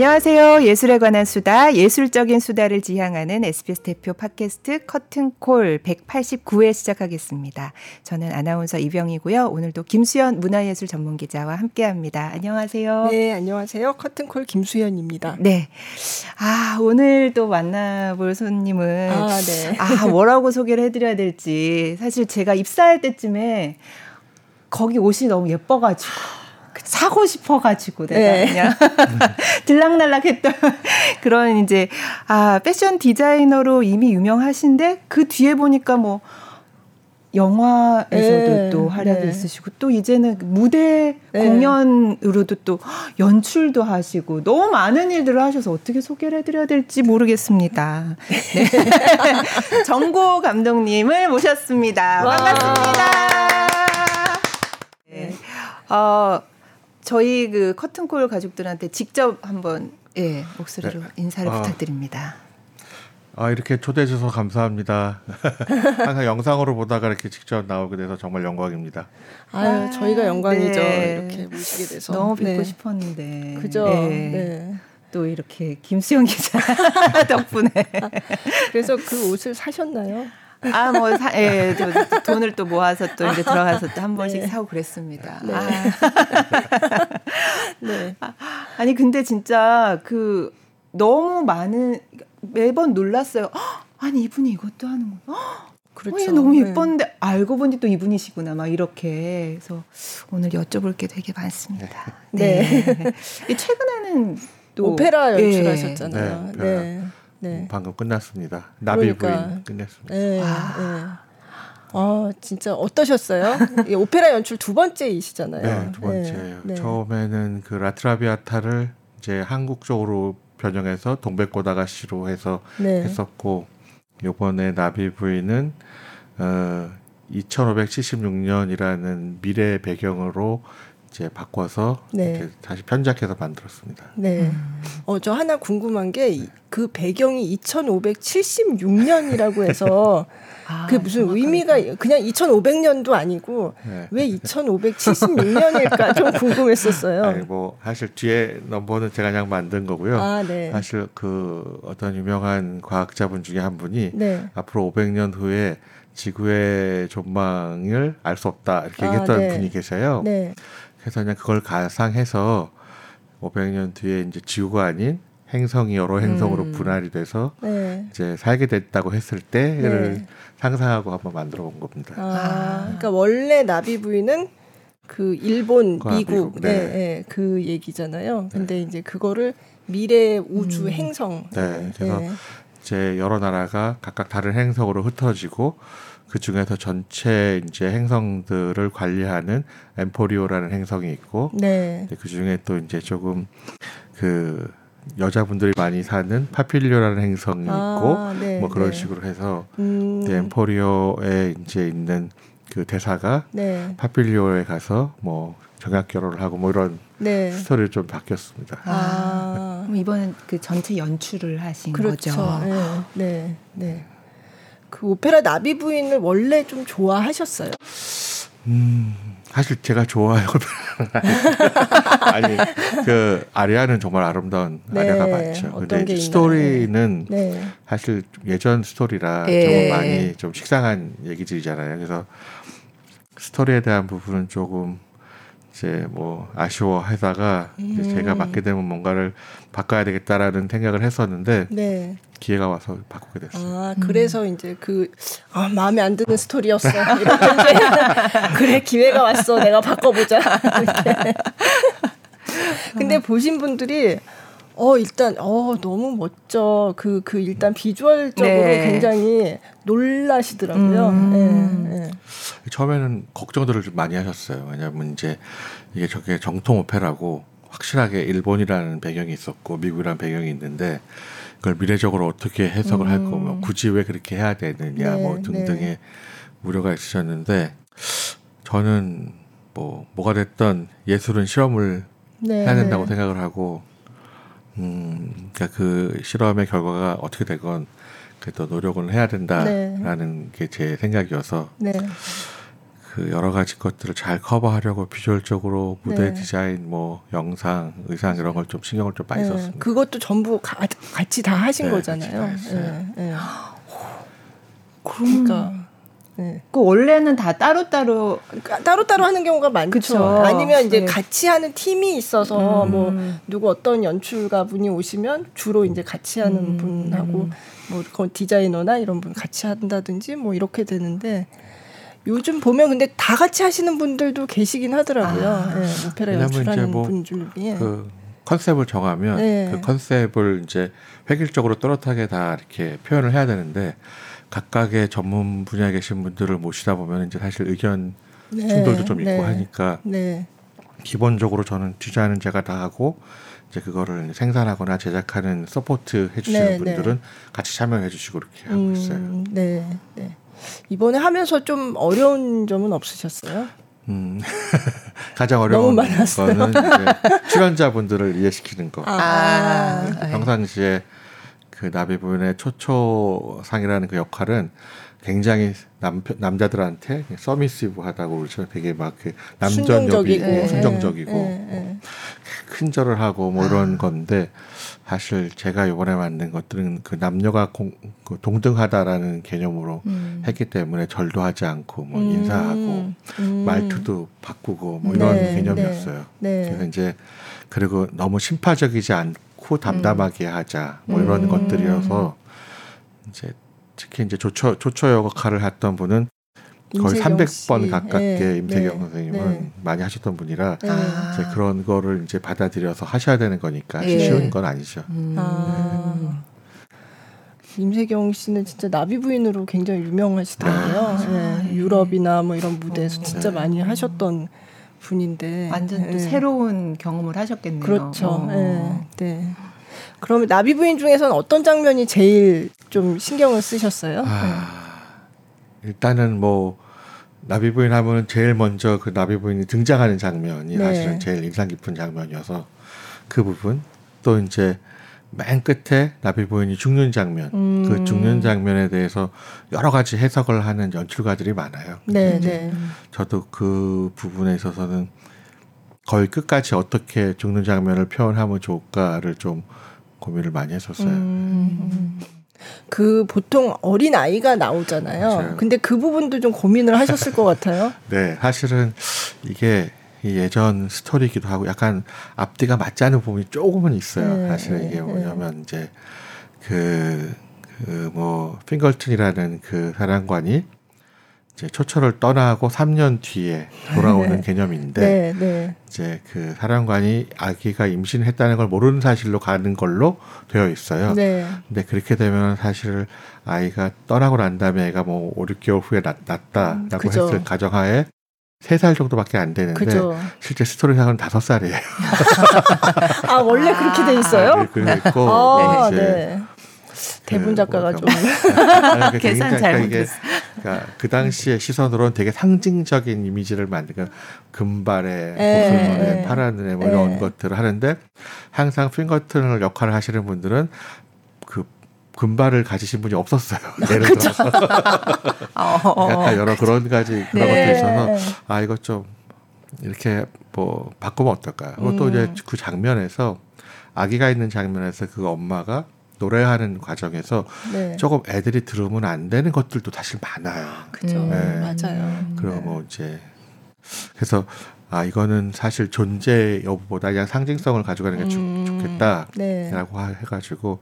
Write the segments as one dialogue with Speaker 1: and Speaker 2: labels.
Speaker 1: 안녕하세요. 예술에 관한 수다, 예술적인 수다를 지향하는 SBS 대표 팟캐스트 커튼콜 189회 시작하겠습니다. 저는 아나운서 이병이고요. 오늘도 김수현 문화예술 전문 기자와 함께 합니다. 안녕하세요.
Speaker 2: 네, 안녕하세요. 커튼콜 김수현입니다.
Speaker 1: 네. 아, 오늘 또 만나볼 손님은 아, 네. 아, 뭐라고 소개를 해 드려야 될지 사실 제가 입사할 때쯤에 거기 옷이 너무 예뻐 가지고 사고 싶어가지고 내가 네. 그냥 들락날락했던 그런 이제 아 패션 디자이너로 이미 유명하신데 그 뒤에 보니까 뭐 영화에서도 네. 또 활약이 네. 있으시고 또 이제는 무대 네. 공연으로도 또 연출도 하시고 너무 많은 일들을 하셔서 어떻게 소개를 해드려야 될지 모르겠습니다. 네. 정고 감독님을 모셨습니다. 반갑습니다. 네. 어, 저희 그 커튼콜 가족들한테 직접 한번 예, 목소리로 네. 인사를 아, 부탁드립니다.
Speaker 3: 아, 이렇게 초대해 주셔서 감사합니다. 항상 영상으로 보다가 이렇게 직접 나오게 돼서 정말 영광입니다.
Speaker 2: 아유, 아, 저희가 영광이죠. 네. 이렇게 모시게 돼서.
Speaker 1: 너무 뵙고 네. 싶었는데.
Speaker 2: 그죠. 네. 네.
Speaker 1: 또 이렇게 김수영 기자 덕분에.
Speaker 2: 그래서 그 옷을 사셨나요?
Speaker 1: 아, 뭐, 사, 예, 또, 돈을 또 모아서 또 이제 들어가서 또 한 번씩 네. 사고 그랬습니다. 네. 아. 네. 아, 니 근데 진짜 그 너무 많은, 매번 놀랐어요. 아니, 이분이 이것도 하는구나. 그렇죠. 어, 너무 네. 예뻤는데 네. 알고 보니 또 이분이시구나 막 이렇게 그래서 오늘 여쭤볼 게 되게 많습니다. 네. 네. 최근에는 또
Speaker 2: 오페라 연출하셨잖아요. 네.
Speaker 3: 네. 네. 방금 끝났습니다. 나비 그러니까. 부인 끝냈습니다. 네, 아.
Speaker 2: 네. 어, 진짜 어떠셨어요? 오페라 연출 두 번째이시잖아요.
Speaker 3: 네, 두 번째예요. 네, 네. 처음에는 그 라트라비아타를 이제 한국 쪽으로 변형해서 동백꽃아가씨로 해서 네. 했었고 요번에 나비 부인은 어 2576년이라는 미래 배경으로 이제 바꿔서 네. 다시 편작해서 만들었습니다.
Speaker 2: 네. 음. 어, 저 하나 궁금한 게그 배경이 2576년이라고 해서 아, 그 무슨 의미가 그냥 2500년도 아니고 네. 왜 2576년일까 좀 궁금했었어요.
Speaker 3: 아니 뭐 사실 뒤에 넘버는 제가 그냥 만든 거고요. 아, 네. 사실 그 어떤 유명한 과학자분 중에 한 분이 네. 앞으로 500년 후에 지구의 존망을 알 수 없다 이렇게 아, 얘기했던 아, 분이 계셔요. 네. 그래서 그냥 그걸 가상해서 500년 뒤에 이제 지구가 아닌 행성이 여러 행성으로 음. 분할이 돼서 네. 이제 살게 됐다고 했을 때를 네. 상상하고 한번 만들어 본 겁니다. 아,
Speaker 2: 아. 그러니까 원래 나비 부인은 그 일본, 미국, 미국 네. 네, 네, 그 얘기잖아요. 근데 네. 이제 그거를 미래 우주 음. 행성.
Speaker 3: 네, 그래서 네. 이제 여러 나라가 각각 다른 행성으로 흩어지고 그 중에서 전체 이제 행성들을 관리하는 엠포리오라는 행성이 있고, 네. 그 중에 또 이제 조금 그 여자분들이 많이 사는 파필리오라는 행성이 아, 있고, 네, 뭐 그런 네. 식으로 해서 음. 엠포리오에 이제 있는 그 대사가 네. 파필리오에 가서 뭐 정약 결혼을 하고 뭐 이런 네. 스토리를 좀 바뀌었습니다.
Speaker 1: 아, 그럼 이번엔 그 전체 연출을 하신 그렇죠. 거죠?
Speaker 2: 네, 네, 네. 그 오페라 나비 부인을 원래 좀 좋아하셨어요?
Speaker 3: 음, 사실 제가 좋아해요. 아니 그 아리아는 정말 아름다운 네, 아리아가 많죠. 근데 스토리는 네. 사실 예전 스토리라 네. 조금 많이 좀 식상한 얘기들이잖아요. 그래서 스토리에 대한 부분은 조금 이제 뭐 아쉬워하다가 음. 제가 맡게 되면 뭔가를 바꿔야 되겠다라는 생각을 했었는데 네. 기회가 와서 바꾸게 됐어요.
Speaker 2: 아 그래서 음. 이제 그 아, 마음에 안 드는 스토리였어. 그래 기회가 왔어. 내가 바꿔보자. 근데 어. 보신 분들이 어 일단 어 너무 멋져 그그 그 일단 비주얼적으로 네. 굉장히 놀라시더라고요. 음. 네, 네.
Speaker 3: 처음에는 걱정들을 좀 많이 하셨어요. 왜냐하면 이제 이게 저게 정통 오페라고 확실하게 일본이라는 배경이 있었고 미국이라는 배경이 있는데 그걸 미래적으로 어떻게 해석을 음. 할 거면 굳이 왜 그렇게 해야 되느냐 네, 뭐 등등의 네. 우려가 있으셨는데 저는 뭐 뭐가 됐던 예술은 실험을 네. 해야 된다고 생각을 하고 음, 그러니까 그 실험의 결과가 어떻게 되건 그래도 노력을 해야 된다라는 네. 게제 생각이어서 네. 그 여러 가지 것들을 잘 커버하려고 비주얼적으로 무대 네. 디자인, 뭐 영상, 의상 이런 걸 좀 신경을 좀 많이 네. 썼습니다.
Speaker 2: 그것도 전부 가, 같이 다 하신 네, 거잖아요. 네, 네.
Speaker 1: 그러니까 네. 그 원래는 다 따로따로
Speaker 2: 그러니까 따로따로 하는 경우가 많죠. 그쵸. 아니면 이제 네. 같이 하는 팀이 있어서 음. 뭐 누구 어떤 연출가 분이 오시면 주로 이제 같이 하는 음. 분하고 뭐 디자이너나 이런 분 같이 한다든지 뭐 이렇게 되는데 요즘 보면 근데 다 같이 하시는 분들도 계시긴 하더라고요. 아. 네, 오페라 연출하는 뭐 분들 중에. 그
Speaker 3: 컨셉을 정하면 네. 그 컨셉을 이제 획일적으로 또렷하게 다 이렇게 표현을 해야 되는데 각각의 전문 분야에 계신 분들을 모시다 보면 이제 사실 의견 네, 충돌도 좀 있고 네, 하니까 네. 기본적으로 저는 디자인은 제가 다 하고 이제 그거를 생산하거나 제작하는 support 해주시는 네, 네. 분들은 같이 참여해 주시고 그렇게 하고 음, 있어요.
Speaker 2: 네, 네. 이번에 하면서 좀 어려운 점은 없으셨어요? 음,
Speaker 3: 가장 어려운 거는 출연자분들을 이해시키는 거. 아, 네. 평상시에 그 나비 부인의 초초상이라는 그 역할은 굉장히 남편 남자들한테 서미시브하다고 그러죠. 되게 막 그 남전적이고 순종적이고, 순종적이고 네, 네. 큰 절을 하고 뭐 이런 아. 건데 사실 제가 이번에 만든 것들은 그 남녀가 공, 그 동등하다라는 개념으로 음. 했기 때문에 절도 하지 않고 뭐 음. 인사하고 음. 말투도 바꾸고 뭐 이런 네, 개념이었어요. 네, 네. 그래서 이제 그리고 너무 심파적이지 않고 않고 담담하게 하자 뭐 이런 음. 것들이어서 이제 특히 이제 조처 조처 역할을 했던 분은 거의 300번 가깝게 네, 임세경 네, 선생님은 네. 많이 하셨던 분이라 네. 이제 그런 거를 이제 받아들여서 하셔야 되는 거니까 네. 쉬운 건 아니죠. 음. 아.
Speaker 2: 임세경 씨는 진짜 나비 부인으로 굉장히 유명하시더라고요. 아, 네. 유럽이나 뭐 이런 무대에서 어, 진짜 많이 하셨던 분인데
Speaker 1: 완전 또 네. 새로운 경험을 하셨겠네요.
Speaker 2: 그렇죠. 어. 네. 네. 그러면 나비 부인 중에서는 어떤 장면이 제일 좀 신경을 쓰셨어요? 아,
Speaker 3: 일단은 뭐 나비 부인 하면은 제일 먼저 그 나비 부인이 등장하는 장면이 네. 사실은 제일 인상 깊은 장면이어서 그 부분 또 이제 맨 끝에 나비 부인이 죽는 장면, 음. 그 죽는 장면에 대해서 여러 가지 해석을 하는 연출가들이 많아요. 네, 네. 저도 그 부분에 있어서는 거의 끝까지 어떻게 죽는 장면을 표현하면 좋을까를 좀 고민을 많이 했었어요. 음.
Speaker 2: 그 보통 어린 아이가 나오잖아요. 맞아요. 근데 그 부분도 좀 고민을 하셨을 것 같아요.
Speaker 3: 네, 사실은 이게 예전 스토리이기도 하고 약간 앞뒤가 맞지 않는 부분이 조금은 있어요. 네, 사실 이게 네, 뭐냐면 네. 이제 그 그 뭐 핑걸튼이라는 그 사령관이 이제 초철을 떠나고 3년 뒤에 돌아오는 네. 개념인데 네, 네. 이제 그 사령관이 아기가 임신했다는 걸 모르는 사실로 가는 걸로 되어 있어요. 네. 근데 그렇게 되면 사실 아이가 떠나고 난 다음에 애가 뭐 5, 6개월 후에 낳, 났다라고 음, 했을 가정하에 세 살 정도밖에 안 되는데 그죠. 실제 스토리상은 다섯 살이에요.
Speaker 2: 아 원래 그렇게 돼 있어요? 아,
Speaker 3: 네, 있고 아, 네.
Speaker 2: 대본 작가가 그, 좀
Speaker 1: 그러니까 계산 잘못했어.
Speaker 3: 그러니까 그 당시의 시선으로는 되게 상징적인 이미지를 만드는 금발에 파란 눈에 뭐 이런 것들을 하는데 항상 핑거튼을 역할을 하시는 분들은 그 금발을 가지신 분이 없었어요. 예를 들어서 어. 약간 여러 그런 가지 그런 네. 것들이 있어서 아 이거 좀 이렇게 뭐 바꾸면 어떨까? 음. 또 이제 그 장면에서 아기가 있는 장면에서 그 엄마가 노래하는 과정에서 네. 조금 애들이 들으면 안 되는 것들도 사실 많아요.
Speaker 2: 그죠. 네. 맞아요.
Speaker 3: 그리고 네. 뭐 이제 그래서 아 이거는 사실 존재 여부보다 그냥 상징성을 가져가는 게 음, 좋겠다라고 네. 해가지고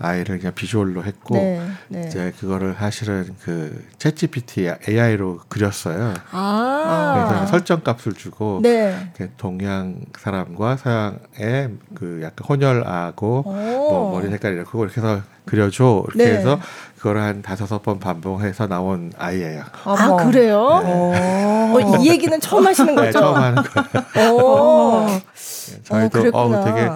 Speaker 3: 아이를 그냥 비주얼로 했고 네, 네. 이제 그거를 사실은 그 챗GPT AI로 그렸어요. 아~ 그래서 설정 값을 주고 네. 동양 사람과 서양의 그 약간 혼혈하고 뭐 머리 색깔이 이렇게 이렇게 해서 그려줘 이렇게 네. 해서 그걸 한 다섯섯 번 반복해서 나온 아이예요.
Speaker 2: 아 그래요? 네. 어, 이 얘기는 처음 하시는 거죠? 네,
Speaker 3: 처음 하는 거예요. 저희도 어, 어, 되게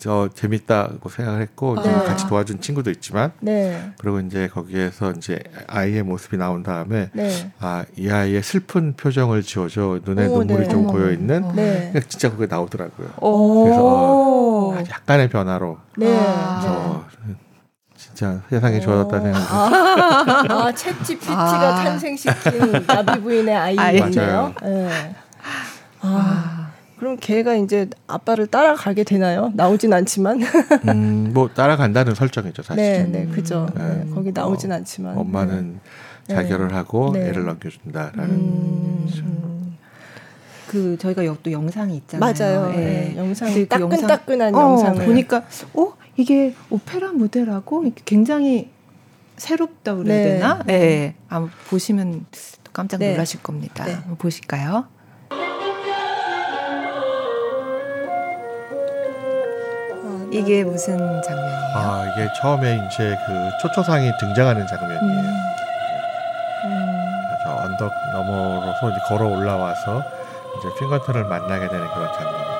Speaker 3: 저 재밌다고 생각을 했고 네. 같이 도와준 친구도 있지만 네. 그리고 이제 거기에서 이제 아이의 모습이 나온 다음에 네. 아이 아이의 슬픈 표정을 지어줘 눈에 오, 눈물이 네. 좀 고여 있는 네. 진짜 그게 나오더라고요. 오. 그래서 어, 약간의 변화로 네. 그래서 진짜 세상이 좋아졌다는 생각이
Speaker 2: 아, 챗 GPT가 아. 탄생시킨 나비 부인의 아이예요. 네. 아. 그럼 걔가 이제 아빠를 따라가게 되나요? 나오진 않지만.
Speaker 3: 음, 뭐 따라간다는 설정이죠, 사실.
Speaker 2: 네, 네, 그죠. 네. 네, 거기 나오진 어, 않지만.
Speaker 3: 엄마는 네. 자결을 하고 네. 애를 넘겨준다라는. 음,
Speaker 1: 그 저희가 또 영상이 있잖아요.
Speaker 2: 맞아요. 네. 네. 영상 그 따끈따끈한 어, 영상을
Speaker 1: 보니까 어 이게 오페라 무대라고 굉장히 새롭다 그래야 네. 되나? 네. 네. 아마 보시면 깜짝 놀라실 겁니다. 한번 보실까요? 이게 무슨 장면이에요?
Speaker 3: 아 이게 처음에 이제 그 초초상이 등장하는 장면이에요. 음. 그래서 언덕 너머로서 이제 걸어 올라와서 이제 핑거턴을 만나게 되는 그런 장면.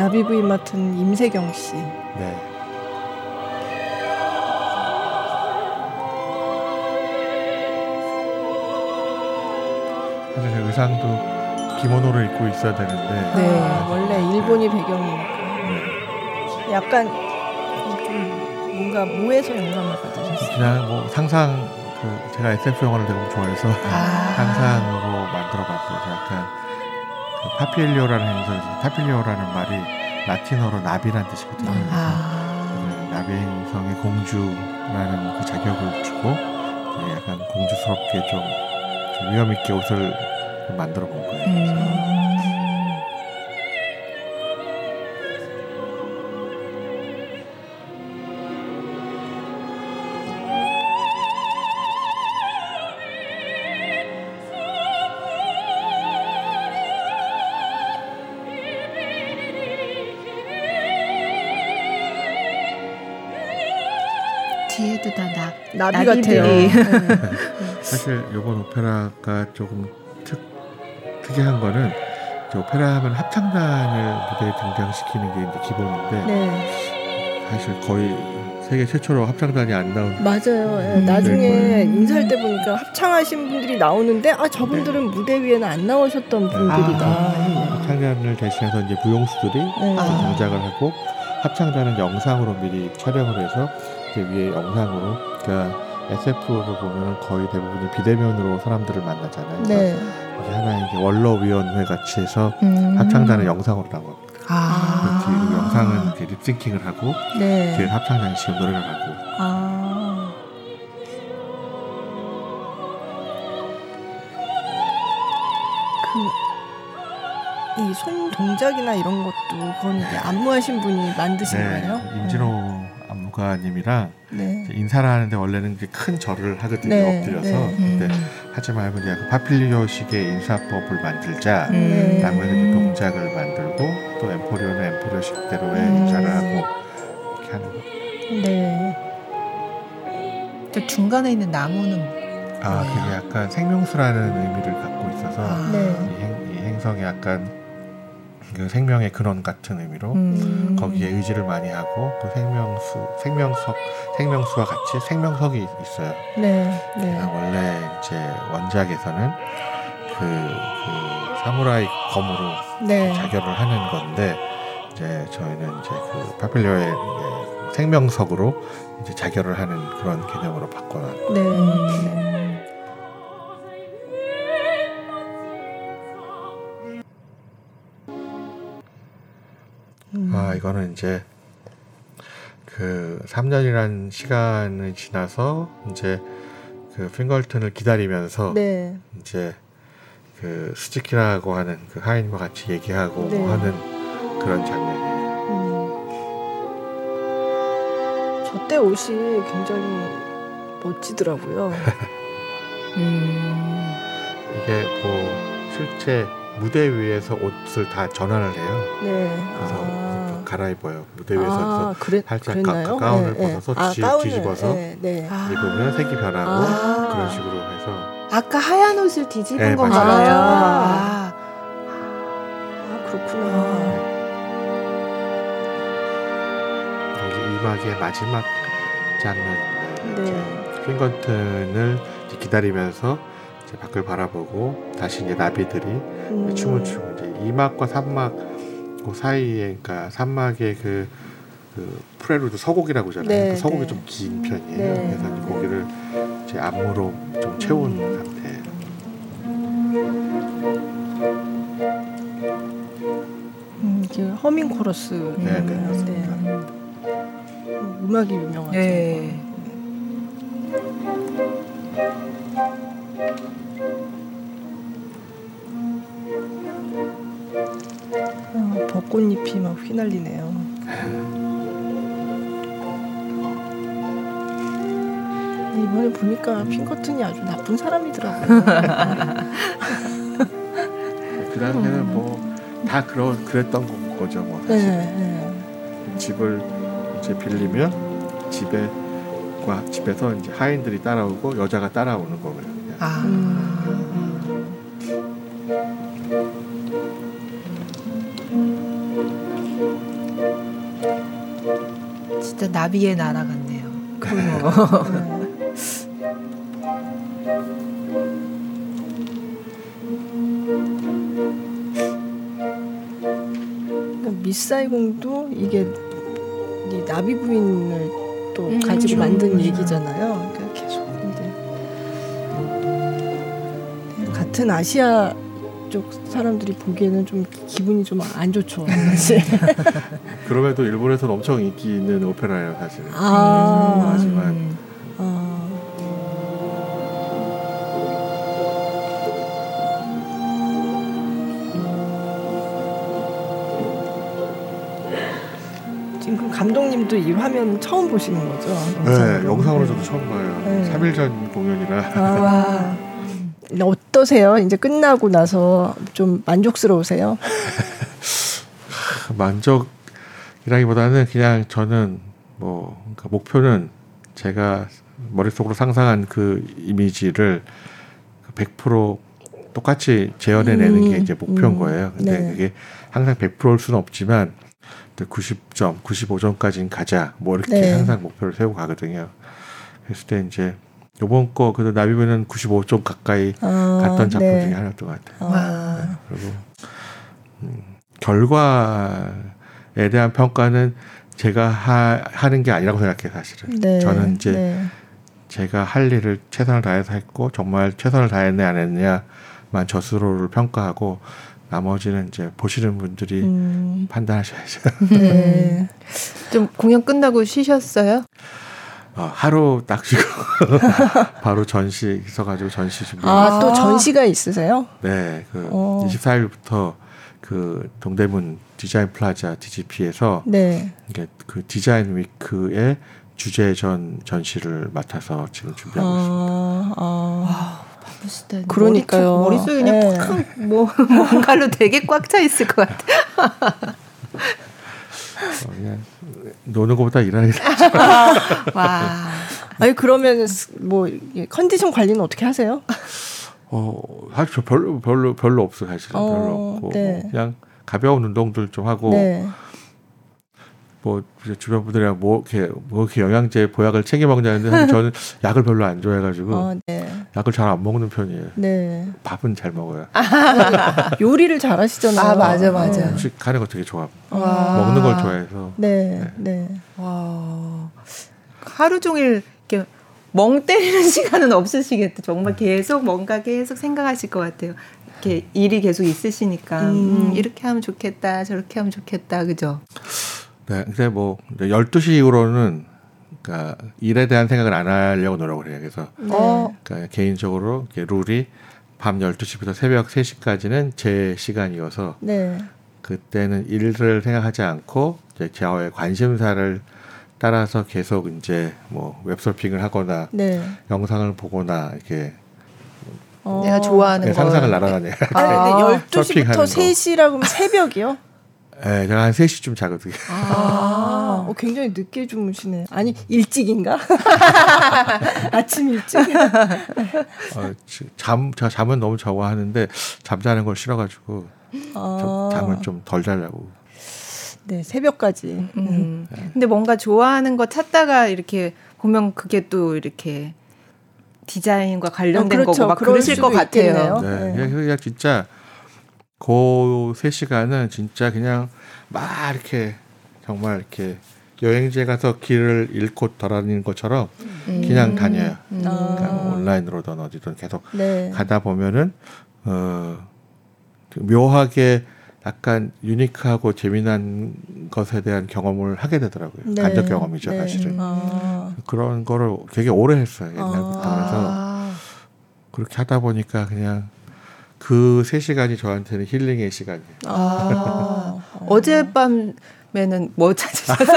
Speaker 2: 나비 부인 맡은 임세경 씨.
Speaker 3: 네. 사실 의상도 기모노를 입고 있어야 되는데
Speaker 2: 네 아, 원래 일본이 배경이니까 네. 약간 좀 뭔가 뭐에서 영감을 받으셨어요?
Speaker 3: 그냥 뭐 상상 그 제가 SF 영화를 되게 좋아해서 아~ 상상으로 만들어봤어요. 약간 그 파필리오라는 행성에서 파필리오라는 말이 라틴어로 나비란 뜻이거든요. 아~ 네, 나비 행성의 공주라는 그 자격을 주고 네, 약간 공주스럽게 좀 위험 있게 옷을 만들어 본 거예요. 음.
Speaker 2: 나비 같아요. 네.
Speaker 3: 사실 이번 오페라가 조금 특, 특이한 거는 오페라 하면 합창단을 무대에 등장시키는 게 이제 기본인데 네. 사실 거의 세계 최초로 합창단이 안 나온
Speaker 2: 맞아요. 음, 나중에 인사할 때 보니까 합창하신 분들이 나오는데 아 저분들은 네. 무대 위에는 안 나오셨던 분들이다. 아,
Speaker 3: 합창단을 대신해서 이제 무용수들이 네. 동작을 하고 합창단은 영상으로 미리 촬영을 해서 위에 영상으로 그러니까 SF를 보면 거의 대부분이 비대면으로 사람들을 만나잖아요. 네. 이게 하나의 원로위원회 같이 해서 음. 합창단은 영상으로 나옵니다. 아. 그 영상은 이렇게 립싱킹을 하고 네. 뒤에 합창단이 지금 노래를 하고. 아.
Speaker 2: 그 이손 동작이나 이런 것도 그건 안무하신 분이 만드신 네. 거예요?
Speaker 3: 임진호 음. 안 무가님이랑 네. 인사를 하는데 원래는 큰 절을 하거든요 네. 엎드려서 네. 근데 음. 하지 말고 이제 파필리오식의 인사법을 만들자 음. 라고 해서 동작을 만들고 또 엠포리오는 엠포리오식대로의 음. 인사를 하고 이렇게 하는 거. 네.
Speaker 1: 저 중간에 있는 나무는
Speaker 3: 아 그게 약간 생명수라는 의미를 갖고 있어서 아. 이, 행, 이 행성이 약간 그 생명의 근원 같은 의미로 음. 거기에 의지를 많이 하고 그 생명수 생명석 생명수와 같이 생명석이 있어요. 네. 네. 원래 이제 원작에서는 그, 그 사무라이 검으로 네. 자결을 하는 건데 이제 저희는 이제 그 파필리오의 생명석으로 이제 자결을 하는 그런 개념으로 바꿔놨고. 네. 네. 음. 아 이거는 이제 그 3년이란 시간을 지나서 이제 그 핑걸튼을 기다리면서 네. 이제 그 스즈키라고 하는 그 하인과 같이 얘기하고 네. 하는 그런 장면이에요.
Speaker 2: 음. 저때 옷이 굉장히 멋지더라고요.
Speaker 3: 음. 이게 뭐 실제 무대 위에서 옷을 다 전환을 해요. 네. 그래서 아. 갈아입어요. 무대 위에서 아, 그래, 살짝 가, 가운을 네, 벗어서 네. 뒤, 아, 뒤집어서 네, 네. 입으면 색이 변하고 아. 그런 식으로 해서
Speaker 1: 아까 하얀 옷을 뒤집은 네, 건가 봐요. 아.
Speaker 2: 아, 그렇구나.
Speaker 3: 여기 이막의 마지막 장면. 네. 핑거튼을 기다리면서 이제 밖을 바라보고 다시 이제 나비들이 음. 춤을 추고 이제 2막과 3막 그 사이에 그러니까 3막의 그, 그 prelude 서곡이라고 하잖아요. 네, 그 서곡이 네. 좀 긴 편이에요. 네. 그래서 이제 거기를 이제 안무로 좀 채운 음. 상태예요.
Speaker 2: 음, 이게 허밍 코러스. 네, 네, 맞습니다. 네. 음악이 유명하죠. 네. 아, 벚꽃잎이 막 휘날리네요. 이번에 보니까 핑커튼이 아주 나쁜 사람이더라고요.
Speaker 3: 그 당시에는 뭐다 그러 그랬던 거죠, 뭐 사실. 네, 네. 집을 이제 빌리면 집에 과 집에서 이제 하인들이 따라오고 여자가 따라오는 거예요. 아.
Speaker 1: 진 나비의 나라 같네요.
Speaker 2: 그러니까 미사이공도 이게 나비 부인을 또 음, 가지고 만든 음. 얘기잖아요. 그러니까 계속 근데 같은 아시아 쪽 사람들이 보기에는 좀 기분이 좀 안 좋죠. 사실.
Speaker 3: 그럼에도 일본에서는 엄청 인기 있는 오페라예요, 사실. 아, 하지만 아.
Speaker 2: 감독님도 이 화면 처음 보시는 거죠?
Speaker 3: 네, 영상으로 저도 처음 봐요. 네. 3일 전 공연이라. 아,
Speaker 2: 어떠세요? 이제 끝나고 나서 좀 만족스러우세요?
Speaker 3: 만족이라기보다는 그냥 저는 뭐 그러니까 목표는 제가 머릿속으로 상상한 그 이미지를 100% 똑같이 재현해내는 음, 게 이제 목표인 음, 거예요. 근데 네. 그게 항상 100%일 수는 없지만 90점, 95점까지는 가자. 뭐 이렇게 네. 항상 목표를 세우고 가거든요. 그랬을 때 이제 요번 거 그래도 나비브는 95점 가까이 아, 갔던 작품 네. 중에 하나였던 것 같아요. 아. 네. 그리고 음, 결과에 대한 평가는 제가 하, 하는 게 아니라고 생각해요, 사실은. 네. 저는 이제 네. 제가 할 일을 최선을 다해서 했고 정말 최선을 다했냐 안 했냐만 저 스스로를 평가하고 나머지는 이제 보시는 분들이 음. 판단하셔야죠. 네.
Speaker 1: 좀 공연 끝나고 쉬셨어요?
Speaker 3: 어, 하루 딱 쉬고 바로 전시 있어가지고 전시 준비.
Speaker 2: 아 또 전시가 있으세요?
Speaker 3: 네, 그 어. 24일부터 그 동대문 디자인 플라자 DDP에서 네. 이게 그 design week의 주제 전 전시를 맡아서 지금 준비하고 아, 있습니다. 아.
Speaker 1: 바쁘시다. 그러니까요. 머릿속, 에 그냥 네. 꽉뭐 뭔가로 되게 꽉 차 있을 것 같아.
Speaker 3: 어, 그냥 노는 것보다 일하는 게
Speaker 2: 와. 아니 그러면 뭐 컨디션 관리는 어떻게 하세요?
Speaker 3: 어 사실 저 별로 별로 별로 없어 사실은 어, 별로 없고 네. 그냥 가벼운 운동들 좀 하고 네. 뭐 주변 분들이랑 뭐 이렇게 뭐 이렇게 영양제 보약을 챙겨 먹냐는데 저는 약을 별로 안 좋아해가지고 어, 네. 약을 잘 안 먹는 편이에요. 네. 밥은 잘 먹어요.
Speaker 2: 요리를 잘하시잖아요.
Speaker 1: 아 맞아 맞아.
Speaker 3: 음식 하는 거 되게 좋아. 먹는 걸 좋아해서.
Speaker 2: 네, 네. 네. 와
Speaker 1: 하루 종일 이렇게 멍 때리는 시간은 없으시겠다. 정말 계속 뭔가 계속 생각하실 것 같아요. 이렇게 일이 계속 있으시니까 음. 음, 이렇게 하면 좋겠다, 저렇게 하면 좋겠다, 그죠?
Speaker 3: 네, 근데 뭐 12시 이후로는 그러니까 일에 대한 생각을 안 하려고 노력을 해요. 그래서 네. 그러니까 개인적으로 룰이 밤 12시부터 새벽 3시까지는 제 시간이어서 네. 그때는 일을 생각하지 않고 이제 저의 관심사를 따라서 계속 이제 뭐 웹서핑을 하거나 네. 영상을 보거나 이렇게
Speaker 1: 어. 내가 좋아하는
Speaker 3: 네, 상상을 날아다녀.
Speaker 2: 아, 12시부터 3시라고 하면 새벽이요?
Speaker 3: 네, 제가 한 3시쯤 자거든요.
Speaker 2: 아, 어, 굉장히 늦게 주무시네. 아니, 일찍인가? 아침 일찍? 어,
Speaker 3: 잠, 제가 잠은 너무 좋아하는데, 잠자는 걸 싫어가지고, 아. 잠을 좀 덜 자려고.
Speaker 2: 네, 새벽까지. 음.
Speaker 1: 네. 근데 뭔가 좋아하는 거 찾다가 이렇게 보면 그게 또 이렇게 디자인과 관련된 아, 그렇죠. 거고 막 그러실 것 같아요.
Speaker 3: 네. 네. 그냥 진짜 그 3 시간은 진짜 그냥 막 이렇게 정말 이렇게 여행지에 가서 길을 잃고 돌아다니는 것처럼 음. 그냥 다녀요. 음. 그러니까 뭐 온라인으로든 어디든 계속 네. 가다 보면은 어 묘하게 약간 유니크하고 재미난 것에 대한 경험을 하게 되더라고요. 네. 간접 경험이죠, 네. 사실은. 아. 그런 거를 되게 오래 했어요, 옛날부터. 아. 그래서 그렇게 하다 보니까 그냥 그 세 시간이 저한테는 힐링의 시간이에요. 아.
Speaker 1: 어젯밤에는 뭐 찾으셨어요?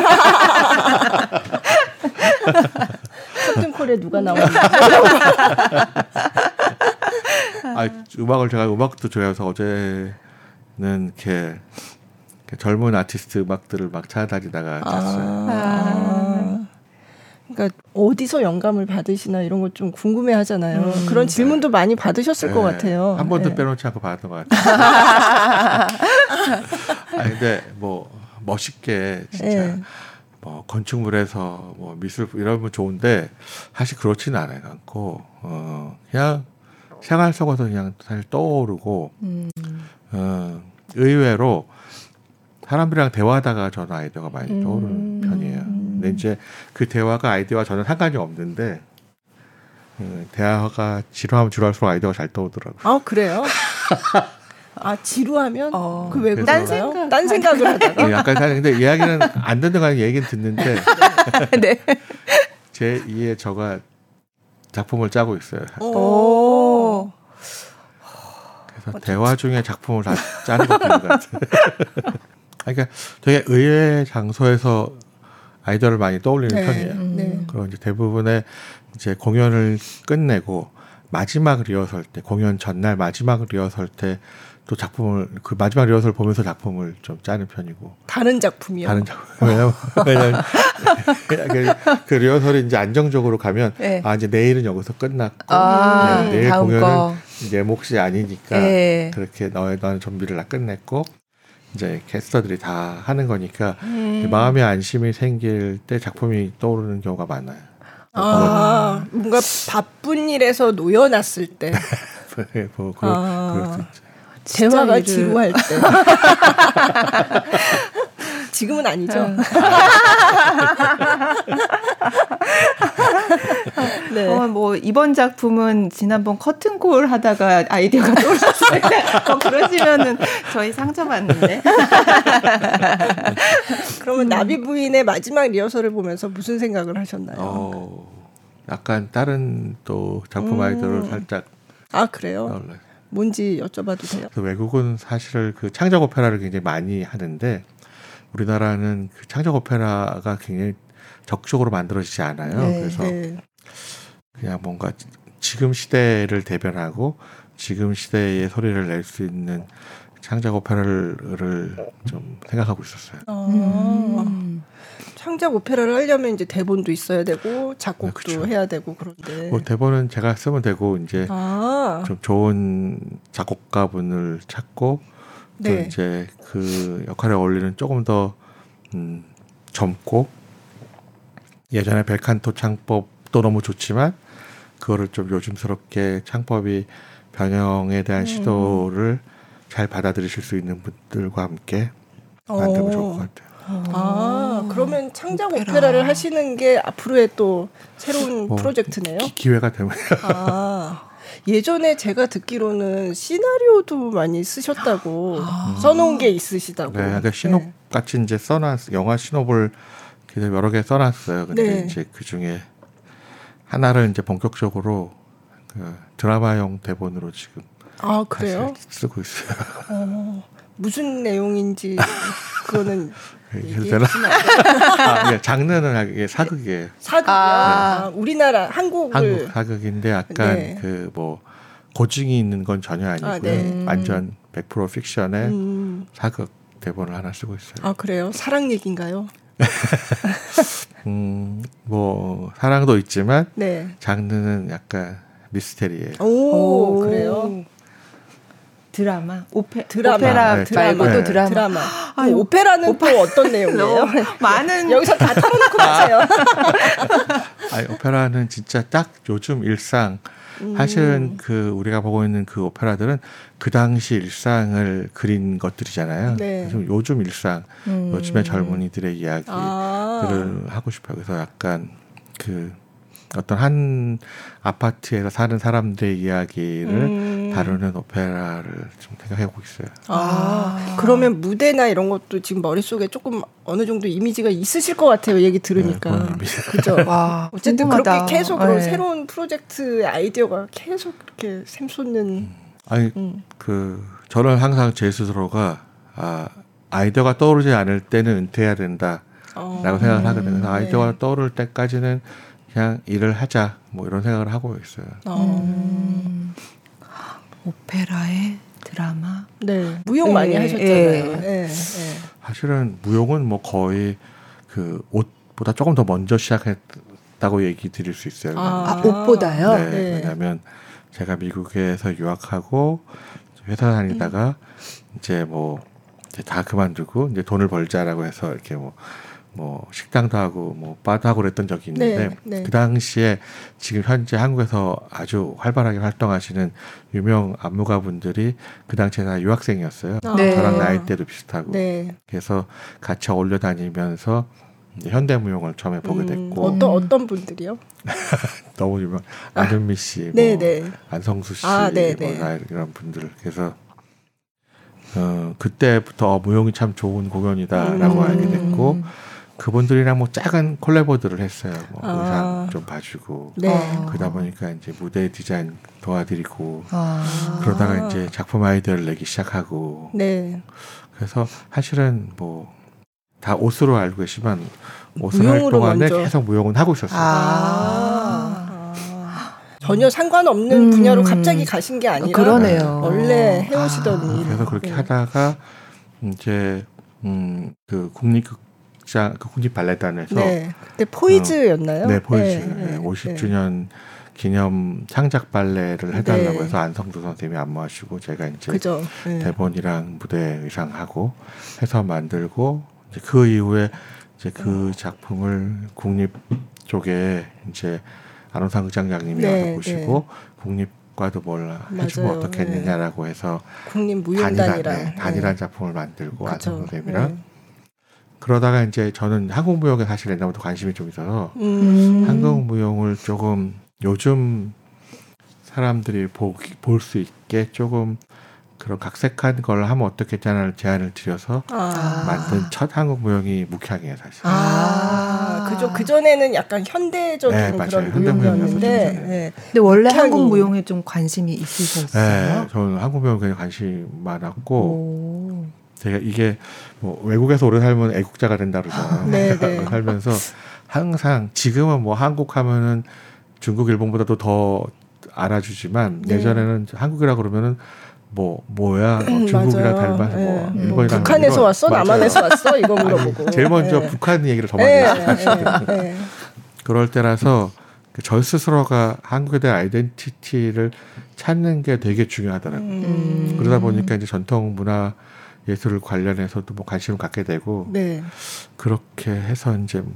Speaker 2: 커튼콜에 누가 나왔나?
Speaker 3: 아, 음악을 제가 음악도 좋아해서 어제 는 이렇게, 젊은 아티스트 음악들을 막 찾아다니다가 잤어요. 아. 아.
Speaker 2: 그러니까 어디서 영감을 받으시나 이런 것좀 궁금해 하잖아요. 음. 그런 질문도 많이 받으셨을 네. 것 같아요.
Speaker 3: 한 번도 네. 빼놓지 않고 받았던 것 같아요. 아 근데 뭐 멋있게 진짜 네. 뭐 건축물에서 뭐 미술 이러면 좋은데 사실 그렇지는 않고 어 그냥 생활 속에서 그냥 사실 떠오르고 음. 어, 의외로 사람들이랑 대화하다가 저는 아이디어가 많이 음. 떠오르는 음. 편이에요. 근데 이제 그 대화가 아이디어와 저는 상관이 없는데 음, 대화가 지루하면 지루할수록 아이디어가 잘 떠오르더라고요.
Speaker 2: 아 그래요? 아 지루하면 어, 그왜 딴 생각 딴 생각을 하다가
Speaker 3: 네, 약간 근데 이야기는 안 듣는 거 얘기는 듣는데 네. 제 2의 저가 작품을 짜고 있어요. 오. 그래서 대화 중에 작품을 다 짜는 것 같아요. 그러니까 되게 의외의 장소에서 아이디어를 많이 떠올리는 네, 편이에요. 네. 그리고 이제 대부분의 이제 공연을 끝내고 마지막 리허설 때 공연 전날 마지막 리허설 때 또 작품을 그 마지막 리허설 보면서 작품을 좀 짜는 편이고
Speaker 2: 다른 작품이요.
Speaker 3: 다른 작품 왜냐면 왜냐면 그, 그 리허설이 이제 안정적으로 가면 네. 아 이제 내일은 여기서 끝났고 아, 네, 내일 공연은 거. 내 몫이 아니니까 네. 그렇게 너의 너는 준비를 다 끝냈고 이제 캐스터들이 다 하는 거니까 음. 마음의 안심이 생길 때 작품이 떠오르는 경우가 많아요.
Speaker 2: 아, 뭔가 바쁜 일에서 놓여놨을 때.
Speaker 3: 네, 뭐, 그, 아.
Speaker 2: 대화가 지루할 때. 지금은 아니죠.
Speaker 1: 네. 어, 뭐 이번 작품은 지난번 커튼콜 하다가 아이디어가 떠올랐어요. 어, 그러시면은 저희 상처받는데.
Speaker 2: 그러면 나비 부인의 마지막 리허설을 보면서 무슨 생각을 하셨나요? 어,
Speaker 3: 약간 다른 또 작품 음. 아이디어를 살짝.
Speaker 2: 아 그래요? 떠올라요. 뭔지 여쭤봐도 돼요?
Speaker 3: 그 외국은 사실 그 창작 오페라를 굉장히 많이 하는데 우리나라는 그 창작 오페라가 굉장히 적극적으로 만들어지지 않아요. 네, 그래서 네. 그냥 뭔가 지금 시대를 대변하고 지금 시대의 소리를 낼 수 있는 창작 오페라를 좀 생각하고 있었어요. 아,
Speaker 2: 음. 창작 오페라를 하려면 이제 대본도 있어야 되고 작곡도 네, 그렇죠. 해야 되고 그런데
Speaker 3: 뭐 대본은 제가 쓰면 되고 이제 아. 좀 좋은 작곡가분을 찾고 네. 또 이제 그 역할에 어울리는 조금 더 음, 젊고 예전에 벨칸토 창법 도 너무 좋지만 그거를 좀 요즘스럽게 창법이 변형에 대한 음. 시도를 잘 받아들이실 수 있는 분들과 함께 만들면 좋을 것 같아요.
Speaker 2: 아, 그러면 창작 오페라. 를 하시는 게 앞으로의 또 새로운 뭐, 프로젝트네요.
Speaker 3: 기, 회가 되면. 아.
Speaker 2: 예전에 제가 듣기로는 시나리오도 많이 쓰셨다고 아. 써놓은 게 있으시다고.
Speaker 3: 네, 그러니까 신호 네. 같이 이제 써놨 영화 신호를 여러 개 써놨어요. 근데 네. 이제 그 중에 하나를 이제 본격적으로 그 드라마용 대본으로 지금
Speaker 2: 아 그래요?
Speaker 3: 쓰고 있어요. 어,
Speaker 2: 무슨 내용인지 그거는
Speaker 3: 되나? 아, 예, 장르는 이게 사극이에요.
Speaker 2: 사극이요? 아, 네. 우리나라 한국을
Speaker 3: 한국 사극인데 약간 네. 그뭐 고증이 있는 건 전혀 아니고요. 아, 네. 완전 100% 픽션의 음. 사극 대본을 하나 쓰고 있어요.
Speaker 2: 아 그래요? 사랑 얘기인가요?
Speaker 3: 음, 뭐 사랑도 있지만 네. 장르는 약간 미스테리예요.
Speaker 2: 오, 오 그래요?
Speaker 1: 드라마, 오페, 드라마. 오페라 네, 말고 네. 또 드라마. 드라마.
Speaker 2: 아, 오페라는 오페... 또 어떤 내용이에요?
Speaker 1: 많은
Speaker 2: 여기서 다 털어놓고 가세요.
Speaker 3: 아니, 오페라는 진짜 딱 요즘 일상 음. 사실은 그 우리가 보고 있는 그 오페라들은 그 당시 일상을 그린 것들이잖아요. 네. 요즘 일상, 음. 요즘의 젊은이들의 이야기들을 아. 하고 싶어요. 그래서 약간 그 어떤 한 아파트에서 사는 사람들의 이야기를 음. 다루는 오페라를 좀 생각해보고 있어요.
Speaker 2: 아, 아, 그러면 무대나 이런 것도 지금 머릿속에 조금 어느 정도 이미지가 있으실 것 같아요. 얘기 들으니까. 네, 그죠. 와, 어쨌든 궁금하다. 그렇게 계속 네. 새로운 프로젝트 아이디어가 계속 이렇게 샘솟는. 음.
Speaker 3: 아니, 음. 그, 저는 항상 제 스스로가, 아, 아이디어가 떠오르지 않을 때는 은퇴해야 된다. 어. 라고 생각을 하거든요. 음, 아이디어가 네. 떠오를 때까지는 그냥 일을 하자 뭐 이런 생각을 하고 있어요. 음.
Speaker 1: 오페라의 드라마.
Speaker 2: 네. 무용 네, 많이 하셨잖아요. 네. 네.
Speaker 3: 사실은 무용은 뭐 거의 그 옷보다 조금 더 먼저 시작했다고 얘기 드릴 수 있어요.
Speaker 2: 아, 아 옷보다요?
Speaker 3: 네, 네. 왜냐하면 제가 미국에서 유학하고 회사 다니다가 음. 이제 뭐 이제 다 그만두고 이제 돈을 벌자라고 해서 이렇게 뭐 뭐 식당도 하고 뭐 바도 하고 그랬던 적이 있는데 네, 네. 그 당시에 지금 현재 한국에서 아주 활발하게 활동하시는 유명 안무가 분들이 그 당시에 다 유학생이었어요. 아. 네. 저랑 나이대도 비슷하고 네. 그래서 같이 어울려 다니면서 현대무용을 처음에 보게 음, 됐고
Speaker 2: 음, 어떤 어떤 분들이요?
Speaker 3: 너무 유명 안은미 씨, 뭐 네, 네. 안성수 씨, 아, 뭐 이런 분들 그래서 어, 그때부터 무용이 참 좋은 공연이다라고 음. 알게 됐고 그분들이랑 뭐 작은 콜라보들을 했어요. 뭐 아. 의상 좀 봐주고 네. 그러다 보니까 이제 무대 디자인 도와드리고 아. 그러다가 이제 작품 아이디어를 내기 시작하고 네. 그래서 사실은 뭐 다 옷으로 알고 계시면 옷을 할 동안에 먼저. 계속 무용은 하고 있었어요. 아.
Speaker 2: 아. 전혀 상관없는 음. 분야로 갑자기 가신 게 아니라 그러네요. 원래 해오시던
Speaker 3: 일. 그래서 그렇게 네. 하다가 이제 음, 그 국립극 극장 그 국립 발레단에서
Speaker 2: 네. 그때 포이즈였나요?
Speaker 3: 어, 네, 포이즈. 네, 네, 50주년 기념 창작 발레를 해달라고 네. 해서 안성두 선생님이 안무하시고 제가 이제 네. 대본이랑 무대 의상하고 해서 만들고 이제 그 이후에 이제 그 작품을 국립 쪽에 이제 안호상 극장장님이 네, 와서 보시고 국립 과도 뭘 해주면 어떻겠느냐라고 해서
Speaker 2: 국립무용단이랑
Speaker 3: 단일한, 단일한 작품을 만들고 안성 선생님이랑 그러다가 이제 저는 한국 무용에 사실 옛날부터 관심이 좀 있어서 음. 한국 무용을 조금 요즘 사람들이 볼 수 있게 조금 그런 각색한 걸 하면 어떻겠냐는 제안을 드려서 아. 만든 첫 한국 무용이 묵향이에요 사실.
Speaker 2: 아, 그죠. 그 전에는 약간 현대적인 네, 그런 무용이었는데. 네.
Speaker 1: 근데 원래 묵향이. 한국 무용에 좀 관심이 있으셨어요? 네,
Speaker 3: 저는 한국 무용에 관심 많았고. 오. 제가 이게 뭐 외국에서 오래 살면 애국자가 된다 그러잖아요. 네, 네. 살면서 항상 지금은 뭐 한국 하면은 중국 일본보다도 더 알아주지만 네. 예전에는 한국이라 그러면은 뭐 뭐야 뭐 중국이랑 닮아서 뭐 네. 일본이랑
Speaker 2: 북한에서 이런, 왔어 맞아요. 남한에서 왔어 이거 물어보고
Speaker 3: 제일 먼저 네. 북한 얘기를 더 많이. 네. 그럴 때라서 저 스스로가 한국에 대한 아이덴티티를 찾는 게 되게 중요하더라고요. 음. 그러다 보니까 이제 전통 문화 예술 관련해서도 뭐 관심을 갖게 되고 네. 그렇게 해서 이제 뭐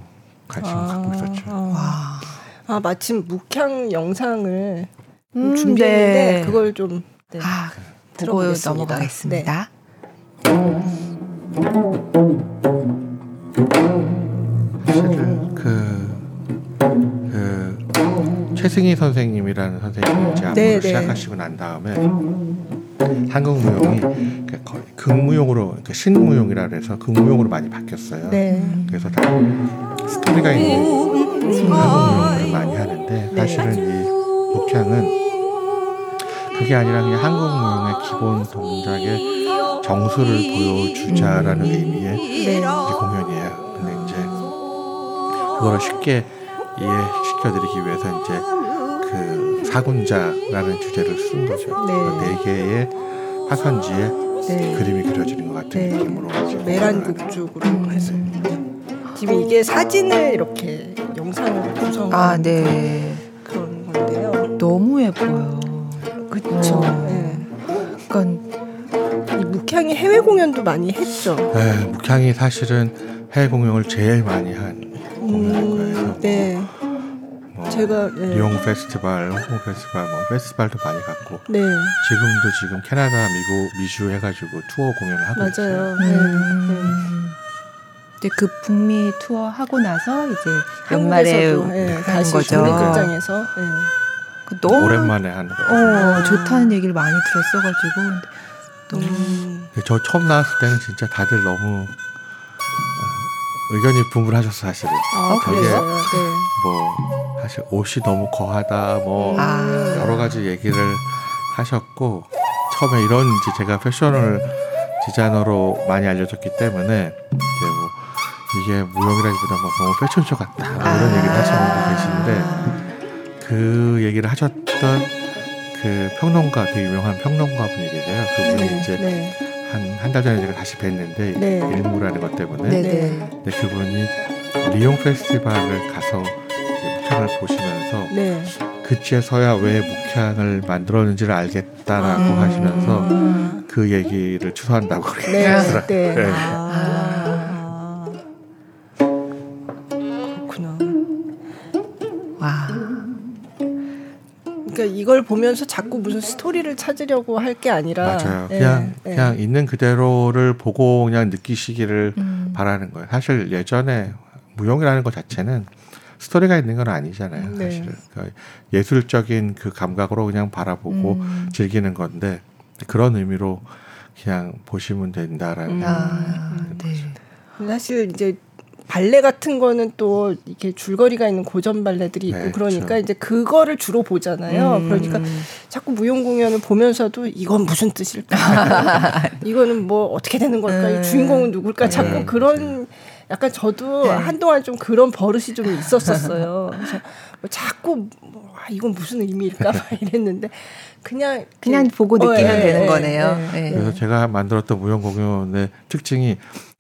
Speaker 3: 관심을 아, 갖고 있었죠.
Speaker 2: 아, 아 마침 묵향 영상을 음, 준비했는데 네. 그걸 좀 네, 아,
Speaker 1: 보고 넘어가겠습니다. 네.
Speaker 3: 그, 그 최승희 선생님이라는 선생님이 안무를 네, 네. 시작하시고 난 다음에 한국 무용이 그러니까 거의 극무용으로 그러니까 신무용이라 그래서 극무용으로 많이 바뀌었어요. 네. 그래서 다 스토리가 있는 한국 무용을 많이 하는데 네. 사실은 이 북향은 그게 아니라 그냥 한국 무용의 기본 동작의 정수를 보여주자라는 음. 의미의 네. 공연이에요. 근데 이제 그거를 쉽게 이해시켜드리기 위해서 이제 그 사군자라는 주제를 쓴 거죠. 네, 네 개의 화선지에 네. 그림이 그려지는 것 같은 네. 느낌으로
Speaker 2: 메란국죽으로 음. 해서 지금 이게 사진을 이렇게 영상으로 구성한 아, 네. 그런 건데요.
Speaker 1: 너무 예뻐요.
Speaker 2: 그렇죠. 네. 그러니까 이 묵향이 해외 공연도 많이 했죠.
Speaker 3: 네, 묵향이 사실은 해외 공연을 제일 많이 한 공연인 거예요. 음, 네. 제가 네. 리옹 페스티벌, 홍콩 페스티벌, 뭐 페스티벌도 많이 갔고 네. 지금도 지금 캐나다, 미국, 미주 해가지고 투어 공연을 하고 맞아요. 있어요. 네. 음.
Speaker 1: 이제 그 북미 투어 하고 나서 이제 연말에 네,
Speaker 2: 하는 거죠. 극장에서 네.
Speaker 3: 그 너무 오랜만에 하는 거.
Speaker 1: 어, 좋다는 얘기를 많이 들었어가지고
Speaker 3: 너무. 음. 저 처음 나왔을 때는 진짜 다들 너무 의견이 분분하셨어 사실은. 아,
Speaker 2: 그게 네.
Speaker 3: 뭐 사실 옷이 너무 거하다 뭐 아. 여러 가지 얘기를 하셨고 처음에 이런 이제 제가 패션을 디자이너로 많이 알려졌기 때문에 이제 뭐 이게 무용이라기보다 뭐 너무 패션쇼 같다 뭐 이런 얘기를 하시는 분이 계신데 그 얘기를 하셨던 그 평론가 되게 유명한 평론가 분이 계세요. 그분이 네, 이제 네. 한 한 달 전에 제가 다시 뵀는데 네. 일무라는 것 때문에 네, 네. 네, 그분이 리옹 페스티벌을 가서 목향을 보시면서 네. 그치에서야 왜 목향을 만들었는지를 알겠다라고 아. 하시면서 그 얘기를 추서한다고 그러더라고요. 네. 네. 아.
Speaker 2: 그러니까 이걸 보면서 자꾸 무슨 스토리를 찾으려고 할 게 아니라
Speaker 3: 맞아요. 예, 그냥 예. 그냥 있는 그대로를 보고 그냥 느끼시기를 음. 바라는 거예요. 사실 예전에 무용이라는 것 자체는 스토리가 있는 건 아니잖아요. 네. 사실은 그러니까 예술적인 그 감각으로 그냥 바라보고 음. 즐기는 건데 그런 의미로 그냥 보시면 된다라는. 음. 아, 네.
Speaker 2: 사실 이제 발레 같은 거는 또 이렇게 줄거리가 있는 고전 발레들이 있고 네, 그러니까 그렇죠. 이제 그거를 주로 보잖아요. 음. 그러니까 자꾸 무용 공연을 보면서도 이건 무슨 뜻일까? 이거는 뭐 어떻게 되는 걸까? 음. 주인공은 누굴까? 자꾸 네. 그런 약간 저도 네. 한동안 좀 그런 버릇이 좀 있었었어요. 그래서 뭐 자꾸 뭐, 아, 이건 무슨 의미일까? 이랬는데 그냥
Speaker 1: 그냥 보고 느끼면 어, 예, 되는 예, 거네요.
Speaker 3: 예. 그래서 제가 만들었던 무용 공연의 특징이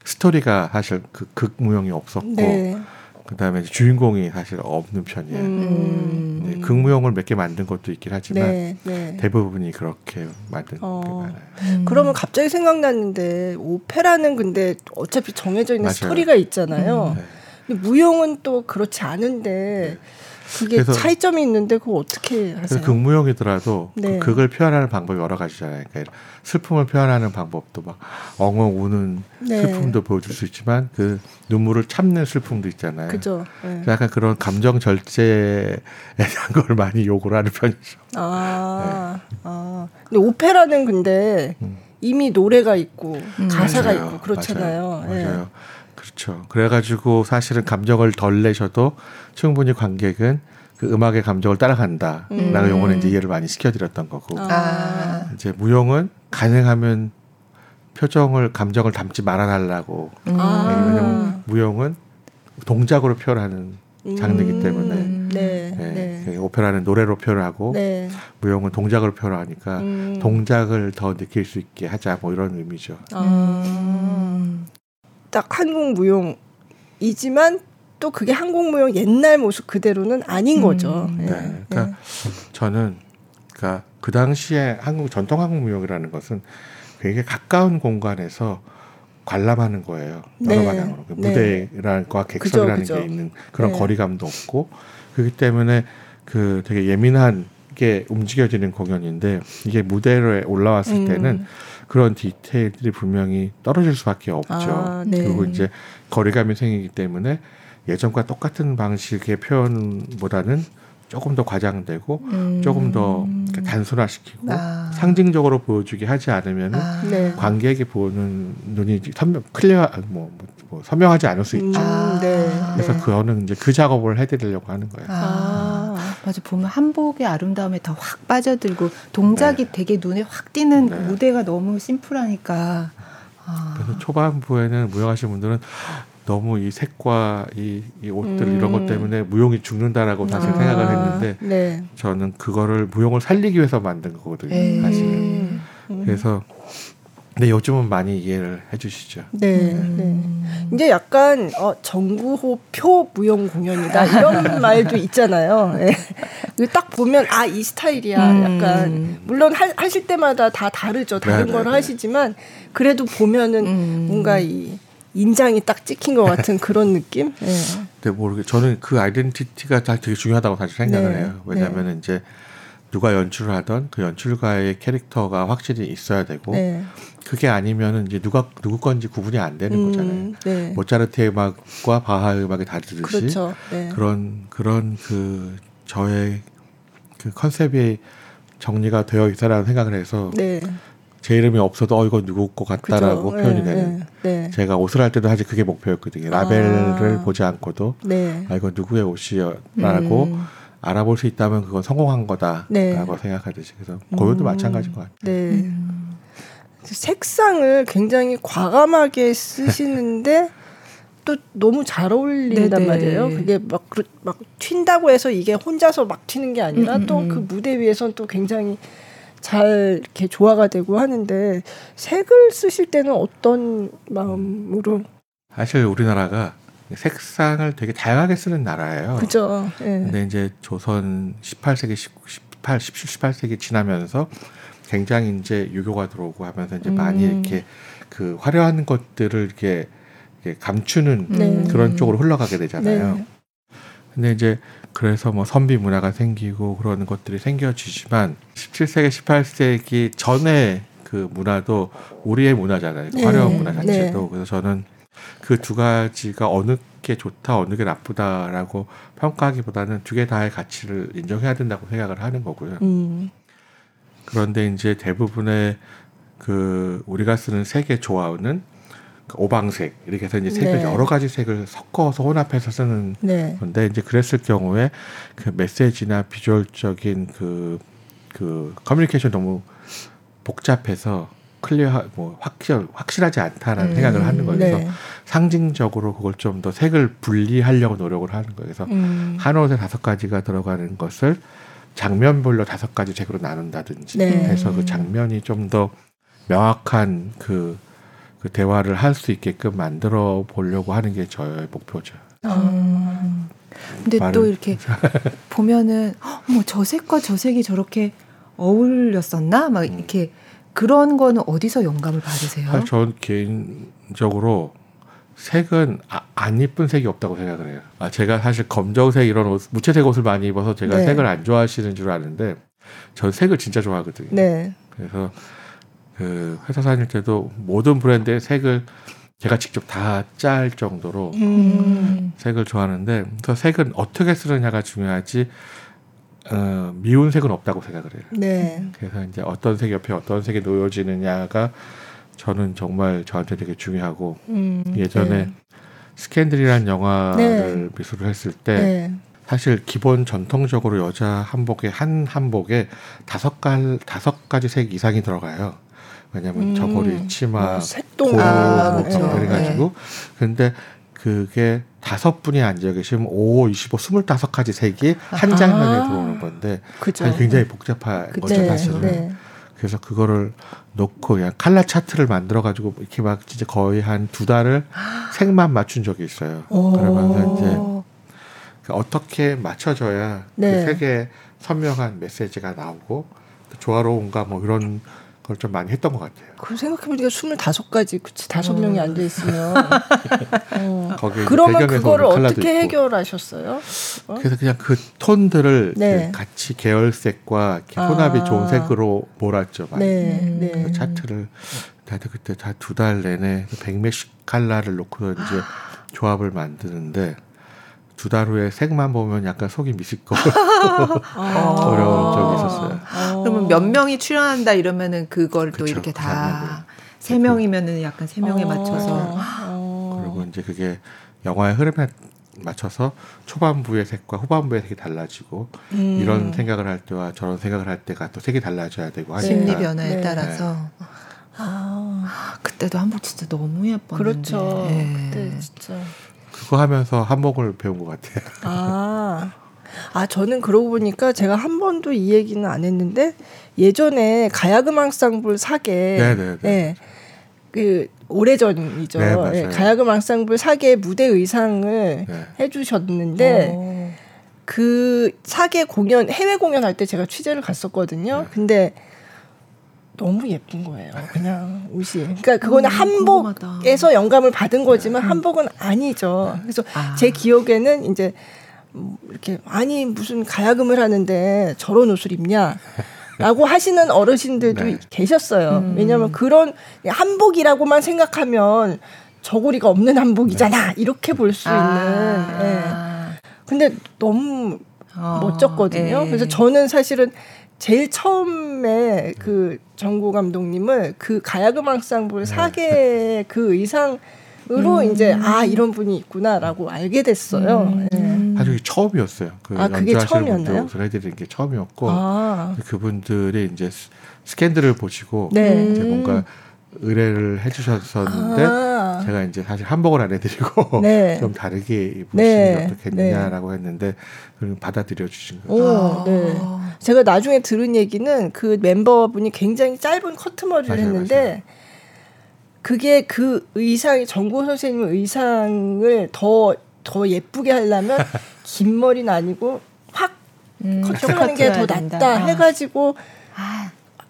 Speaker 3: 스토리가 사실 그 극무용이 없었고 네. 그다음에 주인공이 사실 없는 편이에요. 음. 네, 극무용을 몇 개 만든 것도 있긴 하지만 네, 네. 대부분이 그렇게 만든 어. 게 많아요.
Speaker 2: 음. 그러면 갑자기 생각났는데 오페라는 근데 어차피 정해져 있는 맞아요. 스토리가 있잖아요. 음. 근데 무용은 또 그렇지 않은데 네. 그게 차이점이 있는데 그거 어떻게 하세요?
Speaker 3: 극무용이더라도 그 네. 그 극을 표현하는 방법이 여러 가지잖아요. 그러니까 슬픔을 표현하는 방법도 막 엉엉 우는 네. 슬픔도 보여줄 수 있지만 그 눈물을 참는 슬픔도 있잖아요.
Speaker 2: 그죠.
Speaker 3: 네. 약간 그런 감정 절제에 대한 걸 많이 요구를 하는 편이죠.
Speaker 2: 아, 네. 아. 근데 오페라는 근데 음. 이미 노래가 있고 음. 가사가 맞아요. 있고 그렇잖아요.
Speaker 3: 맞아요. 네. 맞아요. 그렇죠. 그래가지고 사실은 감정을 덜 내셔도 충분히 관객은 그 음악의 감정을 따라간다라는 음. 용어는 이제 이해를 많이 시켜드렸던 거고 아. 이제 무용은 가능하면 표정을 감정을 담지 말아달라고 음. 아. 왜냐면 무용은 동작으로 표현하는 장르이기 음. 때문에 음. 네. 네. 네. 그 오페라는 노래로 표현하고 네. 무용은 동작으로 표현하니까 음. 동작을 더 느낄 수 있게 하자 뭐 이런 의미죠. 아.
Speaker 2: 딱 한국 무용이지만 또 그게 한국 무용 옛날 모습 그대로는 아닌 거죠. 음, 네.
Speaker 3: 네. 그러니까 네. 저는 그러니까 그 당시에 한국 전통 한국 무용이라는 것은 굉장히 가까운 공간에서 관람하는 거예요. 여러 네. 방향으로 그 네. 무대랑과 객석이라는 그죠, 그죠. 게 있는 그런 네. 거리감도 없고 그렇기 때문에 그 되게 예민한 게 움직여지는 공연인데 이게 무대로 올라왔을 음. 때는 그런 디테일들이 분명히 떨어질 수밖에 없죠. 아, 네. 그리고 이제 거리감이 생기기 때문에 예전과 똑같은 방식의 표현보다는 조금 더 과장되고 음. 조금 더 단순화시키고 아. 상징적으로 보여주게 하지 않으면 아. 네. 관객이 보는 눈이 선명 클리어 뭐, 뭐, 뭐 선명하지 않을 수 있죠. 음. 네. 그래서 네. 그거는 이제 그 작업을 해드리려고 하는 거예요.
Speaker 1: 아. 맞아 보면 한복의 아름다움에 더 확 빠져들고 동작이 네. 되게 눈에 확 띄는 네. 무대가 너무 심플하니까.
Speaker 3: 아. 그래서 초반부에는 무용하시는 분들은 너무 이 색과 이, 이 옷들 음. 이런 것 때문에 무용이 죽는다라고 사실 아. 생각을 했는데 네. 저는 그거를 무용을 살리기 위해서 만든 거거든요 에이. 사실은 음. 그래서 근데 요즘은 많이 이해를 해주시죠.
Speaker 2: 네, 음. 네. 이제 약간 어, 정구호 표 무용 공연이다 이런 말도 있잖아요. 네. 딱 보면 아 이 스타일이야. 음. 약간 물론 하, 하실 때마다 다 다르죠. 다른 네, 걸 네, 네. 하시지만 그래도 보면은 음. 뭔가 이 인장이 딱 찍힌 것 같은 그런 느낌. 네.
Speaker 3: 네, 모르게 저는 그 아이덴티티가 되게 중요하다고 사실 생각을 네. 해요. 왜냐하면 네. 이제 누가 연출을 하던 그 연출가의 캐릭터가 확실히 있어야 되고 네. 그게 아니면은 이제 누가 누구 건지 구분이 안 되는 음, 거잖아요. 네. 모차르트의 음악과 바하 음악이 다르듯이 그렇죠. 네. 그런 그런 그 저의 그 컨셉이 정리가 되어 있다라는 생각을 해서 네. 제 이름이 없어도 어 이거 누구 것 같다라고 그죠. 표현이 네, 되는. 네, 네. 제가 옷을 할 때도 사실 그게 목표였거든요. 라벨을 아. 보지 않고도 네. 아 이거 누구의 옷이라고 음. 알아볼 수 있다면 그건 성공한 거다라고 네. 생각하듯이 그래서 고요도 음. 마찬가지인 것 같아요. 네. 음.
Speaker 2: 색상을 굉장히 과감하게 쓰시는데 또 너무 잘 어울린단 네네. 말이에요. 그게 막, 막 튄다고 해서 이게 혼자서 막 튀는 게 아니라 음, 또그 음. 무대 위에서는 또 굉장히 잘 이렇게 조화가 되고 하는데 색을 쓰실 때는 어떤 마음으로?
Speaker 3: 사실 우리나라가 색상을 되게 다양하게 쓰는 나라예요.
Speaker 2: 그죠.
Speaker 3: 예. 근데 이제 조선 18세기, 18, 17, 18세기 지나면서 굉장히 이제 유교가 들어오고 하면서 이제 음. 많이 이렇게 그 화려한 것들을 이렇게, 이렇게 감추는 네. 그런 쪽으로 흘러가게 되잖아요. 네. 근데 이제 그래서 뭐 선비 문화가 생기고 그런 것들이 생겨지지만 17세기, 18세기 전에 그 문화도 우리의 문화잖아요. 네. 화려한 문화 자체도. 네. 그래서 저는 그 두 가지가 어느 게 좋다, 어느 게 나쁘다라고 평가하기보다는 두 개 다의 가치를 인정해야 된다고 생각을 하는 거고요. 음. 그런데 이제 대부분의 그 우리가 쓰는 색의 조화는 그 오방색 이렇게 해서 이제 색을 네. 여러 가지 색을 섞어서 혼합해서 쓰는 네. 건데 이제 그랬을 경우에 그 메시지나 비주얼적인 그, 그 커뮤니케이션 너무 복잡해서 clear 뭐 확실 확실하지 않다라는 음, 생각을 하는 거예요. 그래서 네. 상징적으로 그걸 좀 더 색을 분리하려고 노력을 하는 거예요. 그래서 음. 한 옷에 다섯 가지가 들어가는 것을 장면별로 다섯 가지 색으로 나눈다든지 네. 해서 그 장면이 좀 더 명확한 그, 그 대화를 할 수 있게끔 만들어 보려고 하는 게 저의 목표죠. 아.
Speaker 1: 근데 또 이렇게 보면은 어머 저 색과 저 색이 저렇게 어울렸었나 막 음. 이렇게 그런 거는 어디서 영감을 받으세요?
Speaker 3: 아, 전 개인적으로 색은 아, 안 이쁜 색이 없다고 생각을 해요. 아, 제가 사실 검정색 이런 옷, 무채색 옷을 많이 입어서 제가 네. 색을 안 좋아하시는 줄 아는데 전 색을 진짜 좋아하거든요. 네. 그래서 그 회사 다닐 때도 모든 브랜드의 색을 제가 직접 다 짤 정도로 음. 색을 좋아하는데 그 색은 어떻게 쓰느냐가 중요하지 어, 미운 색은 없다고 생각을 해요. 네. 그래서 이제 어떤 색 옆에 어떤 색이 놓여지느냐가 저는 정말 저한테 되게 중요하고 음, 예전에 네. 스캔들이라는 영화를 네. 미술을 했을 때 네. 사실 기본 전통적으로 여자 한복에 한 한복에 다섯 갈 다섯 가지 색 이상이 들어가요. 왜냐하면 음, 저고리, 치마, 뭐 색동, 고무 아, 뭐 그렇죠. 그래가지고 근데 그게 다섯 분이 앉아 계시면 5, 25, 25가지 색이 한 장면에 아, 들어오는 건데 그죠. 굉장히 복잡한 거죠, 사실은. 네. 그래서 그거를 놓고 그냥 칼라 차트를 만들어 가지고 이렇게 막 진짜 거의 한 두 달을 색만 맞춘 적이 있어요. 그러면서 이제 그 어떻게 맞춰져야 그 네. 그 색의 선명한 메시지가 나오고 조화로운가 뭐 이런 그걸 좀 많이 했던 것 같아요.
Speaker 2: 그 생각해보니까 스물다섯 가지 그치 다섯 어. 명이 앉아 있으면 어. 그러면 그거를 어떻게 해결하셨어요?
Speaker 3: 어? 그래서 그냥 그 톤들을 네. 그 같이 계열색과 아. 혼합이 좋은 색으로 몰았죠. 많이. 네. 음. 네. 그 차트를 다들 그때 다 두 달 내내 백몇십 칼라를 놓고 이제 조합을 만드는데 두 달 후에 색만 보면 약간 속이 미식거 어려운 적이 있었어요.
Speaker 1: 아. 그러면 몇 명이 출연한다 이러면은 그걸 그쵸, 또 이렇게 다 세 명이면은 약간 세 명에 어. 맞춰서
Speaker 3: 어. 그리고 이제 그게 영화의 흐름에 맞춰서 초반부의 색과 후반부의 색이 달라지고 음. 이런 생각을 할 때와 저런 생각을 할 때가 또 색이 달라져야 되고 하니까
Speaker 1: 심리 변화에 네. 따라서 네. 아, 그때도 한복 진짜 너무 예뻤는데
Speaker 2: 그렇죠. 네. 그때 진짜
Speaker 3: 그거 하면서 한복을 배운 것 같아요.
Speaker 2: 아. 아, 저는 그러고 보니까 제가 한 번도 이 얘기는 안 했는데 예전에 가야금 앙상블 사계 네네네. 네. 그 오래전이죠. 네, 네, 가야금 앙상블 사계 무대 의상을 네. 해주셨는데 오. 그 사계 공연 해외 공연할 때 제가 취재를 갔었거든요. 네. 근데 너무 예쁜 거예요. 그냥 옷이. 그러니까 그거는 음, 한복에서 영감을 받은 거지만 음. 한복은 아니죠. 그래서 아. 제 기억에는 이제 뭐 이렇게 아니 무슨 가야금을 하는데 저런 옷을 입냐. 라고 하시는 어르신들도 네. 계셨어요. 음. 왜냐하면 그런 한복이라고만 생각하면 저고리가 없는 한복이잖아. 이렇게 볼수 아. 있는. 예. 근데 너무 어. 멋졌거든요. 예. 그래서 저는 사실은 제일 처음에 그 정구 감독님을 그 가야금 항상볼 네. 사계 그 의상 으로 음. 이제 아 이런 분이 있구나라고 알게 됐어요. 음. 네.
Speaker 3: 사실 처음이었어요. 그
Speaker 2: 아, 그게 처음이었나요?
Speaker 3: 해드린 게 처음이었고 아. 그분들이 이제 스캔들을 보시고 네. 이제 뭔가 의뢰를 해주셨었는데 아. 제가 이제 사실 한복을 안 해드리고 네. 좀 다르게 입으시는 네. 게 어떻겠느냐라고 네. 했는데 받아들여 주신 거죠.
Speaker 2: 네. 제가 나중에 들은 얘기는 그 멤버분이 굉장히 짧은 커트머리를 맞아요, 했는데 맞아요. 그게 그 의상이 정고 선생님 의상을 더 더 예쁘게 하려면 긴 머리는 아니고 확 음, 커트하는 게 더 낫다 아. 해가지고 아.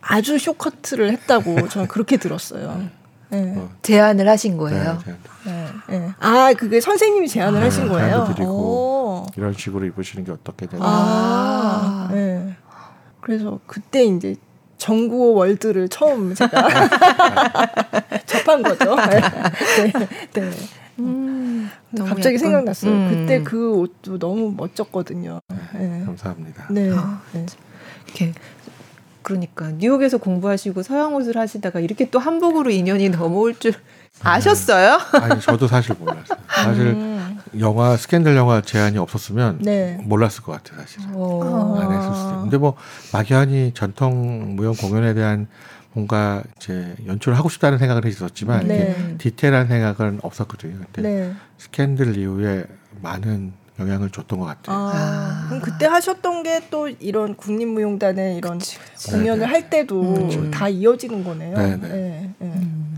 Speaker 2: 아주 쇼커트를 했다고 저는 그렇게 들었어요.
Speaker 1: 네. 어. 제안을 하신 거예요.
Speaker 2: 네, 네. 아 그게 선생님이 제안을 아, 하신 거예요.
Speaker 3: 드리고 이런 식으로 입으시는 게 어떻게 되나.
Speaker 2: 아, 네. 그래서 그때 이제 정구호 월드를 처음 제가 접한 거죠. 네. 네. 음, 갑자기 약간, 생각났어요. 음. 그때 그 옷도 너무 멋졌거든요.
Speaker 3: 네. 감사합니다.
Speaker 2: 네. 아,
Speaker 1: 이렇게 그러니까 뉴욕에서 공부하시고 서양 옷을 하시다가 이렇게 또 한복으로 인연이 넘어올 줄 아셨어요?
Speaker 3: 아니 저도 사실 몰랐어요. 사실 음. 영화 스캔들 영화 제안이 없었으면 네. 몰랐을 것 같아요. 사실 안 했었어요. 근데 뭐 막연히 전통 무용 공연에 대한 뭔가 이제 연출을 하고 싶다는 생각을 했었지만 네. 디테일한 생각은 없었거든요. 근데 네. 스캔들 이후에 많은 영향을 줬던 것 같아요. 아,
Speaker 2: 아. 그럼 그때 하셨던 게 또 이런 국립무용단의 이런 그치, 그치. 공연을 네네. 할 때도 음. 다 이어지는 거네요. 네네. 네, 네. 음.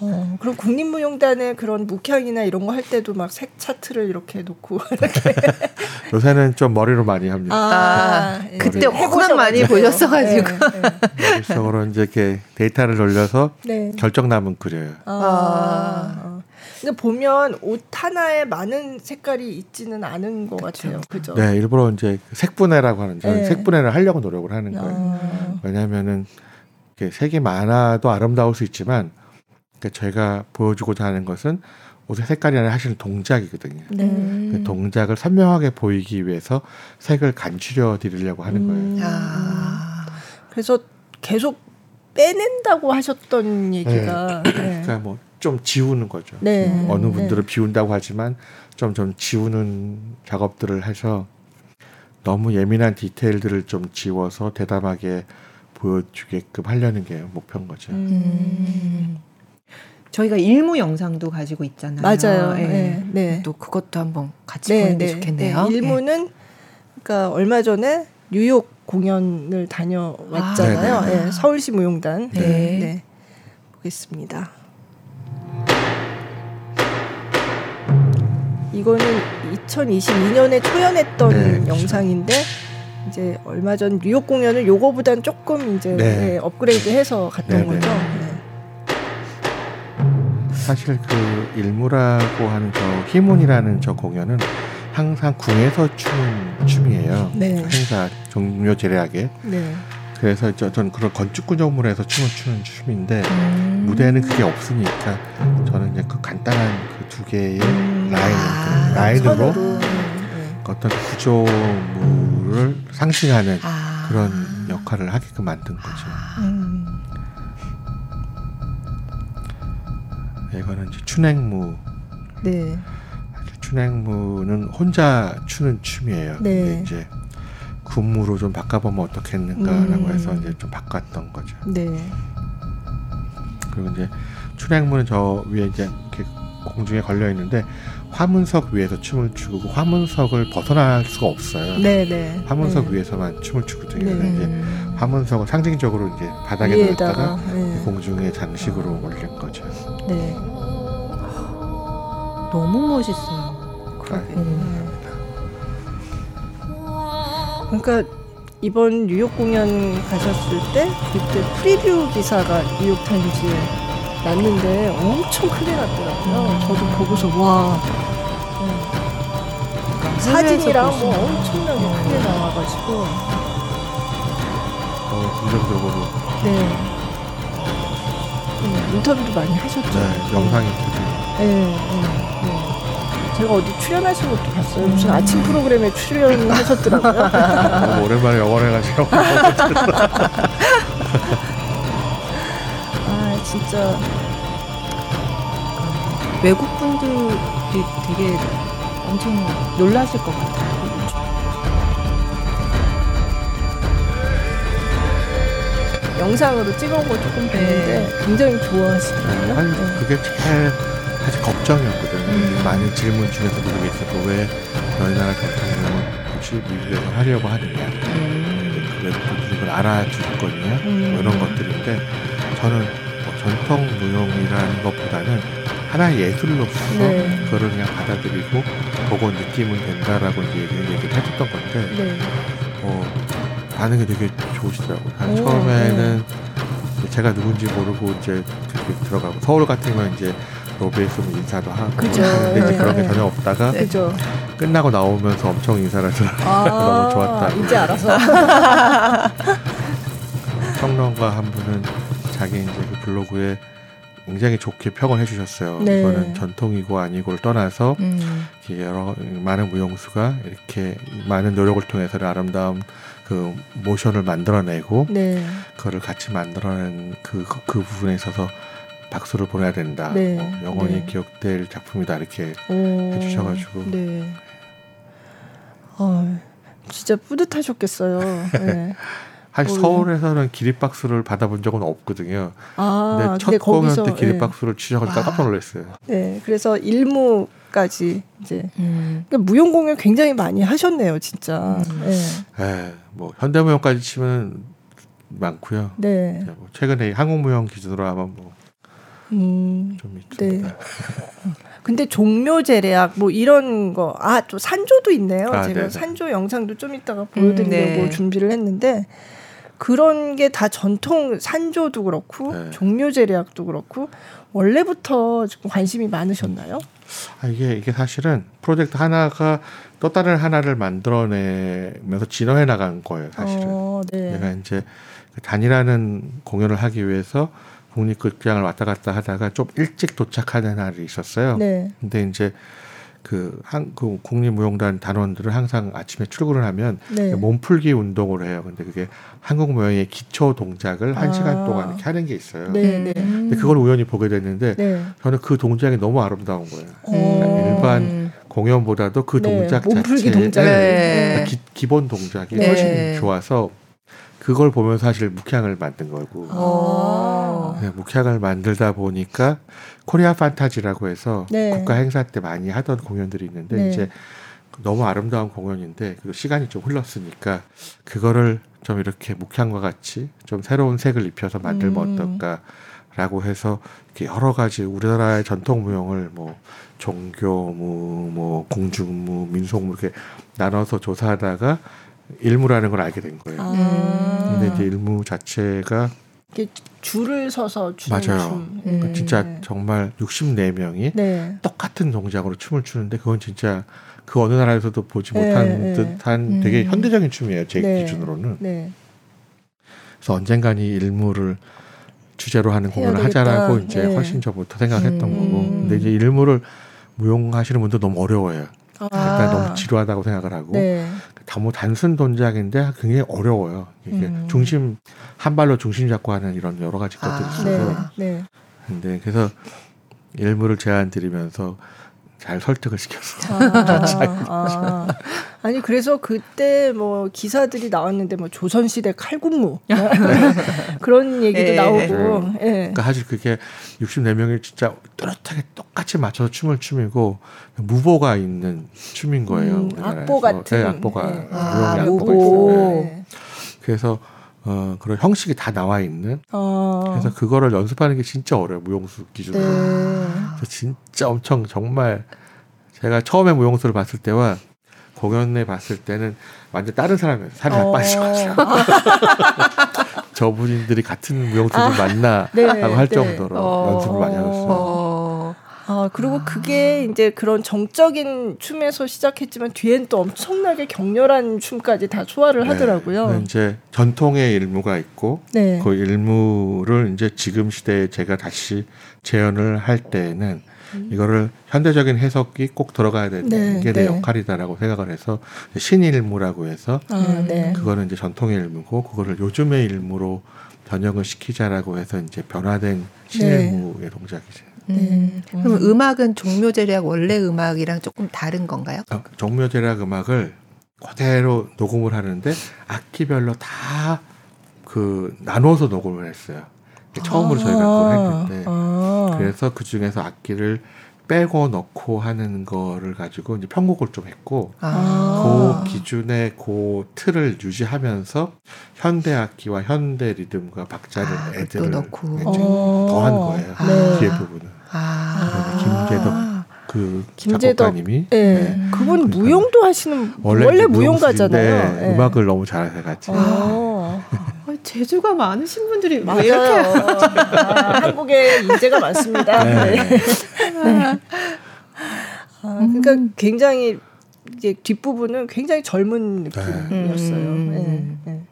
Speaker 2: 어, 그럼 국립무용단의 그런 묵향이나 이런 거 할 때도 막 색 차트를 이렇게 놓고 이렇게
Speaker 3: 요새는 좀 머리로 많이 합니다. 아,
Speaker 1: 아 예. 그때 워낙 많이 보셨어가지고 네, 네.
Speaker 3: 머릿속으로 이제 이렇게 데이터를 돌려서 네. 결정남은 그려요. 아.
Speaker 2: 아. 근데 보면 옷 하나에 많은 색깔이 있지는 않은 것 그쵸. 같아요. 그죠?
Speaker 3: 네, 일부러 이제 색분해라고 하는 저는 네. 색분해를 하려고 노력을 하는 거예요. 아. 왜냐하면은 색이 많아도 아름다울 수 있지만 저희가 보여주고자 하는 것은 옷의 색깔이 아니라 하시는 동작이거든요. 네. 그 동작을 선명하게 보이기 위해서 색을 간추려 드리려고 하는 음. 거예요. 아.
Speaker 2: 그래서 계속 빼낸다고 하셨던 얘기가
Speaker 3: 네. 네. 그러니까 뭐 좀 지우는 거죠. 네. 어느 네. 분들은 비운다고 하지만 좀 좀 지우는 작업들을 해서 너무 예민한 디테일들을 좀 지워서 대담하게 보여주게끔 하려는 게 목표인 거죠. 음.
Speaker 1: 저희가 일무 영상도 가지고 있잖아요.
Speaker 2: 맞아요. 네. 네.
Speaker 1: 네. 또 그것도 한번 같이 네, 보는 게 네. 좋겠네요.
Speaker 2: 네. 일무는 그러니까 얼마 전에 뉴욕 공연을 다녀왔잖아요. 아, 네, 서울시 무용단. 네. 네. 보겠습니다. 이거는 2022년에 초연했던 네, 그렇죠. 영상인데 이제 얼마 전 뉴욕 공연을 요거보단 조금 이제 네. 업그레이드해서 갔던 거죠.
Speaker 3: 사실 그 일무라고 하는 저 희문이라는 저 공연은 항상 궁에서 추는 춤이에요. 네. 행사 종료 제례하게. 네. 그래서 저, 전 그런 건축 구조물에서 춤을 추는 춤인데 음. 무대에는 그게 없으니까 저는 이제 그 간단한 그 두 개의 음. 라인, 아, 그 라인으로 네. 어떤 구조물을 상징하는 아. 그런 역할을 하게끔 만든 거죠. 음. 이거는 이제 춘행무. 네. 춘행무는 혼자 추는 춤이에요. 네. 근데 이제 군무로 좀 바꿔보면 어떻겠는가라고 음. 해서 이제 좀 바꿨던 거죠. 네. 그리고 이제 춘행무는 저 위에 이제 이렇게 공중에 걸려 있는데 화문석 위에서 춤을 추고 그 화문석을 벗어날 수가 없어요. 네, 네. 화문석 네. 위에서만 춤을 추거든요. 네. 이제 화문석을 상징적으로 이제 바닥에 놓다가 네. 공중에 장식으로 올린 거죠. 네.
Speaker 1: 너무 멋있어요.
Speaker 2: 음. 그러니까 이번 뉴욕 공연 가셨을 때 그때 프리뷰 기사가 뉴욕 타임즈에 났는데 엄청 크게 났더라고요. 음. 저도 보고서 와 음. 사진이랑 뭐 엄청나게 음. 크게 나와가지고
Speaker 3: 어, 긍정적으로
Speaker 2: 네 음, 인터뷰도 많이 하셨죠.
Speaker 3: 네, 영상이
Speaker 2: 네, 네, 네. 제가 어디 출연하신 것도 봤어요. 무슨 아침 프로그램에 출연하셨더라고요.
Speaker 3: 너무 오랜만에 영어 해가지고.
Speaker 2: 아 진짜
Speaker 1: 외국 분들이 되게 엄청 놀라실 것 같아요.
Speaker 2: 영상으로 찍은 거 조금 봤는데 네. 굉장히 좋아하시더라고요.
Speaker 3: 아니, 그게 제일 사실 걱정이었거든. 음. 많은 질문 중에서도 그게 있었고 왜 너희 나라 전통을 혹시 미국에서 하려고 하느냐. 음. 외국분들이 그걸 알아줄 거냐. 음. 뭐 이런 것들인데 저는 뭐 전통 무용이라는 것보다는 하나의 예술로서 네. 그거를 그냥 받아들이고 보고 느끼면 된다라고 이제 얘기를, 얘기를 해줬던 건데 네. 어, 반응이 되게 좋으시더라고요. 오, 처음에는 네. 제가 누군지 모르고 이제 들어가고 서울 같은 건 이제 로비에서 인사도 하고 그죠. 근데 이제 그런 게 전혀 없다가 네. 그죠. 끝나고 나오면서 엄청 인사를 해서 아, 너무 좋았다.
Speaker 2: 이제 알아서.
Speaker 3: 평론가 한 분은 자기 이제 그 블로그에 굉장히 좋게 평을 해주셨어요. 네. 이거는 전통이고 아니고를 떠나서 음. 여러 많은 무용수가 이렇게 많은 노력을 통해서 아름다운 그 모션을 만들어내고 네. 그거를 같이 만들어낸 그, 그 부분에 있어서 박수를 보내야 된다. 네. 어, 영원히 네. 기억될 작품이다 이렇게 오, 해주셔가지고. 네.
Speaker 2: 어, 진짜 뿌듯하셨겠어요. 네.
Speaker 3: 사실 서울에서는 기립박수를 받아본 적은 없거든요. 아, 근데 첫 근데 공연 때 기립박수를 네. 치셔가지고 깜짝 놀랐어요.
Speaker 2: 네, 그래서 일무 까지 이제 음. 그러니까 무용 공연 굉장히 많이 하셨네요, 진짜. 음. 네.
Speaker 3: 네, 뭐 현대무용까지 치면 많고요. 네. 뭐 최근에 한국무용 기준으로 하면 뭐 음, 좀 있습니다. 네.
Speaker 2: 근데 종묘 제례악 뭐 이런 거 아 또 산조도 있네요. 아, 제가 네네. 산조 영상도 좀 이따가 보여드리려고 음, 네. 준비를 했는데 그런 게 다 전통 산조도 그렇고 네. 종묘 제례악도 그렇고 원래부터 좀 관심이 많으셨나요?
Speaker 3: 아, 이게 이게 사실은 프로젝트 하나가 또 다른 하나를 만들어내면서 진화해 나간 거예요. 사실은 어, 네. 내가 이제 단일하는 공연을 하기 위해서 국립극장을 왔다 갔다 하다가 좀 일찍 도착하는 날이 있었어요. 네. 근데 이제 그, 한, 그 국립무용단 단원들은 항상 아침에 출근을 하면 네. 몸풀기 운동을 해요. 근데 그게 한국 무용의 기초 동작을 한 아. 시간 동안 이렇게 하는 게 있어요. 네, 네. 근데 그걸 우연히 보게 됐는데 네. 저는 그 동작이 너무 아름다운 거예요. 그러니까 일반 공연보다도 그 네. 동작 동작. 그러니까 기, 기본 동작이 훨씬 좋아서 그걸 보면서 사실 묵향을 만든 거고. 아. 네, 묵향을 만들다 보니까 코리아 판타지라고 해서 네. 국가 행사 때 많이 하던 공연들이 있는데 네. 이제 너무 아름다운 공연인데 그 시간이 좀 흘렀으니까 그거를 좀 이렇게 묵향과 같이 좀 새로운 색을 입혀서 만들면 음. 어떨까라고 해서 이렇게 여러 가지 우리나라의 전통 무용을 뭐 종교무, 뭐 공중무, 민속무 이렇게 나눠서 조사하다가 일무라는 걸 알게 된 거예요. 아. 근데 이제 일무 자체가
Speaker 2: 줄을 서서
Speaker 3: 추는 맞아요. 춤. 음. 진짜 정말 64명이 네. 똑같은 동작으로 춤을 추는데 그건 진짜 그 어느 나라에서도 보지 네, 못한 네. 듯한 음. 되게 현대적인 춤이에요. 제 네. 기준으로는. 네. 그래서 언젠간 이 일무를 주제로 하는 공연을 하자라고 이제 네. 훨씬 전부터 생각했던 음. 거고. 근데 이제 일무를 무용하시는 분도 너무 어려워요. 아. 일단 너무 지루하다고 생각을 하고 네. 너무 단순 동작인데 굉장히 어려워요. 이게 음. 중심 한 발로 중심 잡고 하는 이런 여러 가지 것들이 아. 있어서. 네. 네. 근데 그래서 일부를 제안 드리면서 잘 설득을 시켰어. 아,
Speaker 2: 아. 니 그래서 그때 뭐 기사들이 나왔는데 뭐 조선시대 칼군무 그런 얘기도 네. 나오고. 네.
Speaker 3: 네. 그러니까 사실 그게 64명이 진짜 뚜렷하게 똑같이 맞춰서 춤을 춤이고 무보가 있는 춤인 거예요. 음,
Speaker 2: 악보 같은. 네,
Speaker 3: 악보가 네. 아, 악보가 있어요. 네. 그래서 어, 그런 형식이 다 나와 있는. 어. 그래서 그거를 연습하는 게 진짜 어려워요. 무용수 기준으로. 네. 진짜 엄청 정말 제가 처음에 무용수를 봤을 때와 공연에 봤을 때는 완전 다른 사람이었어요. 살이 다 어. 빠지고 저분들이 같은 무용수들 아, 맞나 네, 라고 할 네. 정도로 어, 연습을 많이 하셨어요. 어.
Speaker 2: 아, 그리고 아. 그게 이제 그런 정적인 춤에서 시작했지만 뒤엔 또 엄청나게 격렬한 춤까지 다 소화를 네, 하더라고요.
Speaker 3: 이제 전통의 일무가 있고 네. 그 일무를 이제 지금 시대에 제가 다시 재현을 할 때는 음. 이거를 현대적인 해석이 꼭 들어가야 되는 네, 게내 네. 역할이다라고 생각을 해서 신일무라고 해서 아, 네. 그거는 이제 전통의 일무고 그거를 요즘의 일무로 변형을 시키자라고 해서 이제 변화된 신일무의 네. 동작이죠.
Speaker 4: 네. 음. 그럼 음악은 종묘제략 원래 음악이랑 조금 다른 건가요?
Speaker 3: 어, 종묘제략 음악을 그대로 녹음을 하는데 악기별로 다 그 나눠서 녹음을 했어요. 처음으로 아~ 저희가 그걸 했는데 아~ 그래서 그 중에서 악기를 빼고 넣고 하는 거를 가지고 이제 편곡을 좀 했고 아~ 그 기준의 그 틀을 유지하면서 현대 악기와 현대 리듬과 박자를 아, 애들을 넣고 더한 거예요. 네. 뒤에 부분은. 아. 김재덕 그 김재덕 작곡가님이
Speaker 2: 네. 네. 그분 무용도 하시는 원래, 원래 무용가잖아요.
Speaker 3: 네. 음악을 너무 잘해서 같이.
Speaker 1: 아. 재주가 많으신 분들이 맞아요. 왜 이렇게 아,
Speaker 2: 한국에 인재가 많습니다. 네. 네. 아, 그러니까 음. 굉장히 이제 뒷부분은 굉장히 젊은 느낌이었어요. 음. 네.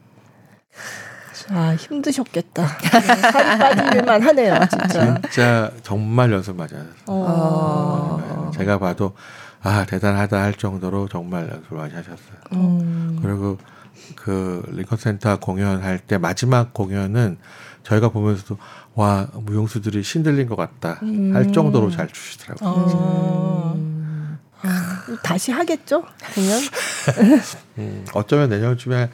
Speaker 2: 아 힘드셨겠다. 살이 빠질만 하네요, 진짜.
Speaker 3: 진짜 정말 연습 맞아요. 어. 네, 제가 봐도 아 대단하다 할 정도로 정말 연습을 많이 하셨어요. 음. 그리고 그 링컨 센터 공연할 때 마지막 공연은 저희가 보면서도 와 무용수들이 신들린 것 같다 음. 할 정도로 잘 주시더라고요. 어.
Speaker 2: 음. 아, 다시 하겠죠 공연?
Speaker 3: 음, 어쩌면 내년쯤에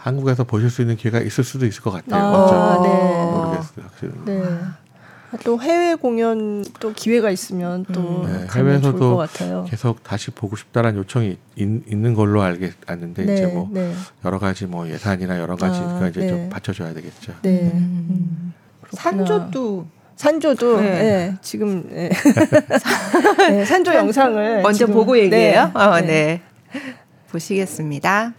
Speaker 3: 한국에서 보실 수 있는 기회가 있을 수도 있을 것 같아요. 아, 네. 모르겠어요. 네.
Speaker 2: 또 해외 공연 또 기회가 있으면 또 음. 네, 해외에서도
Speaker 3: 계속 다시 보고 싶다라는 요청이 있, 는 걸로 알게 아는데 네, 이제 뭐 네. 여러 가지 뭐 예산이나 여러 가지가 아, 이제 좀 네. 받쳐줘야 되겠죠. 네. 음.
Speaker 1: 음. 산조도
Speaker 2: 산조도 네. 네. 지금 네. 네. 산조 영상을
Speaker 1: 먼저 보고 얘기해요. 어, 네. 보시겠습니다.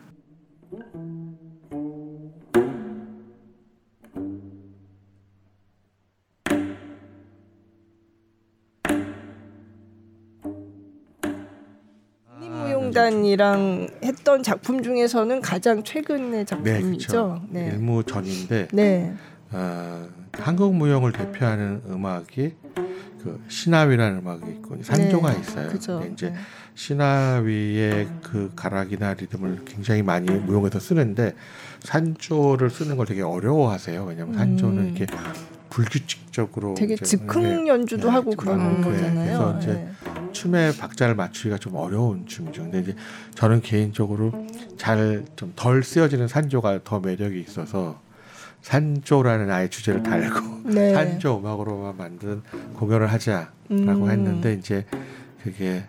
Speaker 2: 무용단이랑 했던 작품 중에서는 가장 최근의 작품이죠.
Speaker 3: 네, 네. 일무 전인데 네. 어, 한국 무용을 대표하는 음악이 그 신화위라는 음악이 있고 산조가 네. 있어요. 그쵸. 이제 네. 신화위의 그 가락이나 리듬을 굉장히 많이 무용에서 쓰는데 산조를 쓰는 걸 되게 어려워하세요. 왜냐하면 산조는 음. 이렇게 불규칙적으로
Speaker 2: 되게 즉흥 연주도 네, 하고 그러는 거잖아요.
Speaker 3: 그래서 이제 춤의 박자를 맞추기가 좀 어려운 춤이죠. 근데 이제 저는 개인적으로 잘 좀 덜 쓰여지는 산조가 더 매력이 있어서 산조라는 아예 주제를 달고 네. 산조 음악으로만 만든 공연을 하자라고 음. 했는데 이제 그게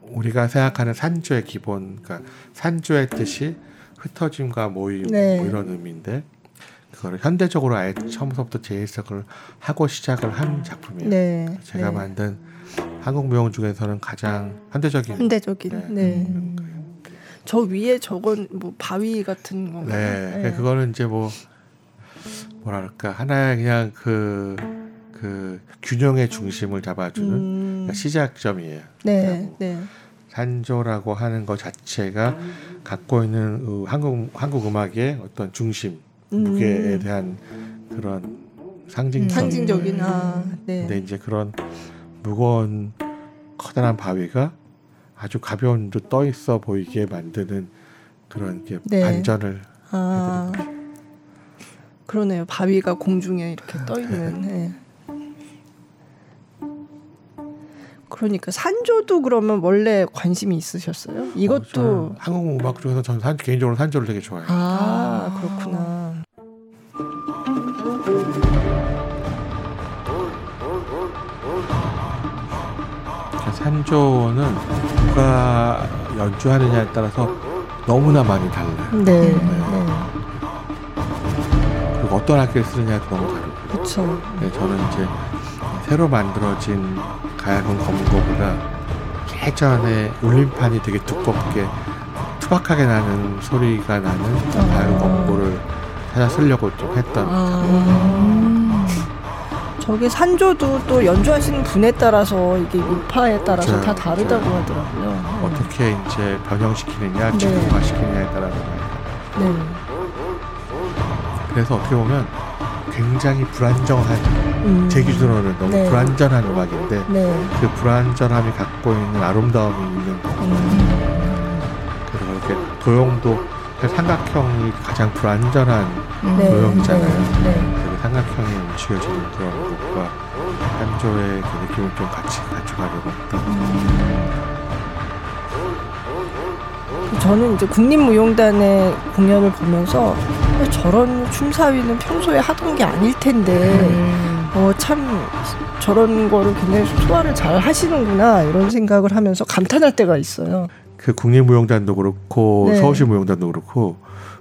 Speaker 3: 우리가 생각하는 산조의 기본, 그러니까 산조의 뜻이 흩어짐과 모임 네. 뭐 이런 의미인데 그거를 현대적으로 아예 처음부터 재해석을 하고 시작을 한 작품이에요. 네. 제가 네. 만든 한국 무용 중에서는 가장 현대적인
Speaker 2: 현대적인 네. 네. 음. 저 위에 저건 뭐 바위 같은 건가요?
Speaker 3: 네. 네. 그거는 이제 뭐 뭐랄까 하나의 그냥 그, 그 균형의 중심을 잡아주는 음. 그러니까 시작점이에요. 네. 네. 산조라고 하는 것 자체가 갖고 있는 한국 한국 음악의 어떤 중심 음. 무게에 대한 그런 상징
Speaker 2: 상징적인 아, 네.
Speaker 3: 근데 이제 그런 무거운 커다란 바위가 아주 가벼운 듯 떠 있어 보이게 만드는 그런 게 네. 반전을 아,
Speaker 2: 그러네요. 바위가 공중에 이렇게 떠 있는. 네. 그러니까 산조도 그러면 원래 관심이 있으셨어요? 이것도 어,
Speaker 3: 한국 음악 중에서 저는 산, 개인적으로 산조를 되게 좋아해요.
Speaker 2: 아, 그렇구나.
Speaker 3: 산조는 누가 연주하느냐에 따라서 너무나 많이 달라요. 네. 네. 네. 그리고 어떤 악기를 쓰느냐에 너무 다르고. 그렇죠. 네, 저는 이제 새로 만들어진 가야금 검은거보다 예전에 울림판이 되게 두껍게 투박하게 나는 소리가 나는 가요 광고를 찾아 쓰려고 좀 했던. 아~
Speaker 2: 저게 산조도 또 연주하시는 분에 따라서 이게 일파에 따라서 다 다르다고 하더라고요.
Speaker 3: 어떻게 이제 변형시키느냐, 직동화시키느냐에 따라서. 네. 그래서 어떻게 보면 굉장히 불안정한 음. 제 기준으로는 너무 네. 불안전한 음악인데 네. 그 불안전함이 갖고 있는 아름다움이 있는 거고 음. 그래서 이렇게 도형도 삼각형이 가장 불안전한 네. 도형이잖아요. 네. 네. 그 삼각형이 움직여지는 그런 것과 한조의 그 느낌을 좀 같이 가져가려고 했던. 음.
Speaker 2: 저는 이제 국립무용단의 공연을 보면서 저런 춤사위는 평소에 하던 게 아닐 텐데 음. 어, 참 저런 거를 굉장히 소화를 잘 하시는구나 이런 생각을 하면서 감탄할 때가 있어요.
Speaker 3: 그 국립무용단도 그렇고 네. 서울시 무용단도 그렇고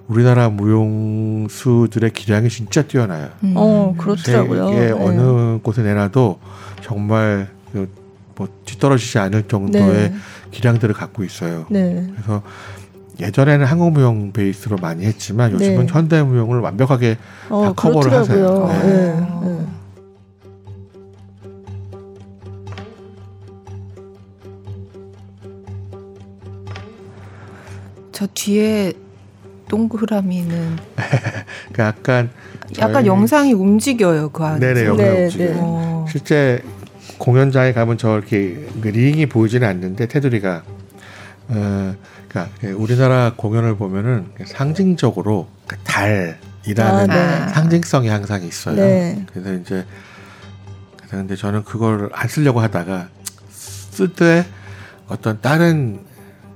Speaker 3: 우리나라 무용수들의 기량이 진짜 뛰어나요.
Speaker 2: 음. 어 그렇더라고요.
Speaker 3: 이게 네. 어느 곳에 내놔도 정말 그뭐 뒤떨어지지 않을 정도의 네. 기량들을 갖고 있어요. 네. 그래서 예전에는 한국 무용 베이스로 많이 했지만 요즘은 네. 현대 무용을 완벽하게 어, 다 커버를 하세요. 네. 네. 네.
Speaker 4: 저 뒤에 동그라미는
Speaker 3: 그 약간
Speaker 4: 약간 영상이 움직여요 그 안에서.
Speaker 3: 네네 영상 네, 움직여요. 네. 실제 공연장에 가면 저렇게 그 링이 보이지는 않는데 테두리가 어, 그러니까 우리나라 공연을 보면은 상징적으로 그 달이라는 아, 네. 상징성이 항상 있어요. 네. 그래서 이제 그래서 근데 저는 그걸 안 쓰려고 하다가 쓸 때 어떤 다른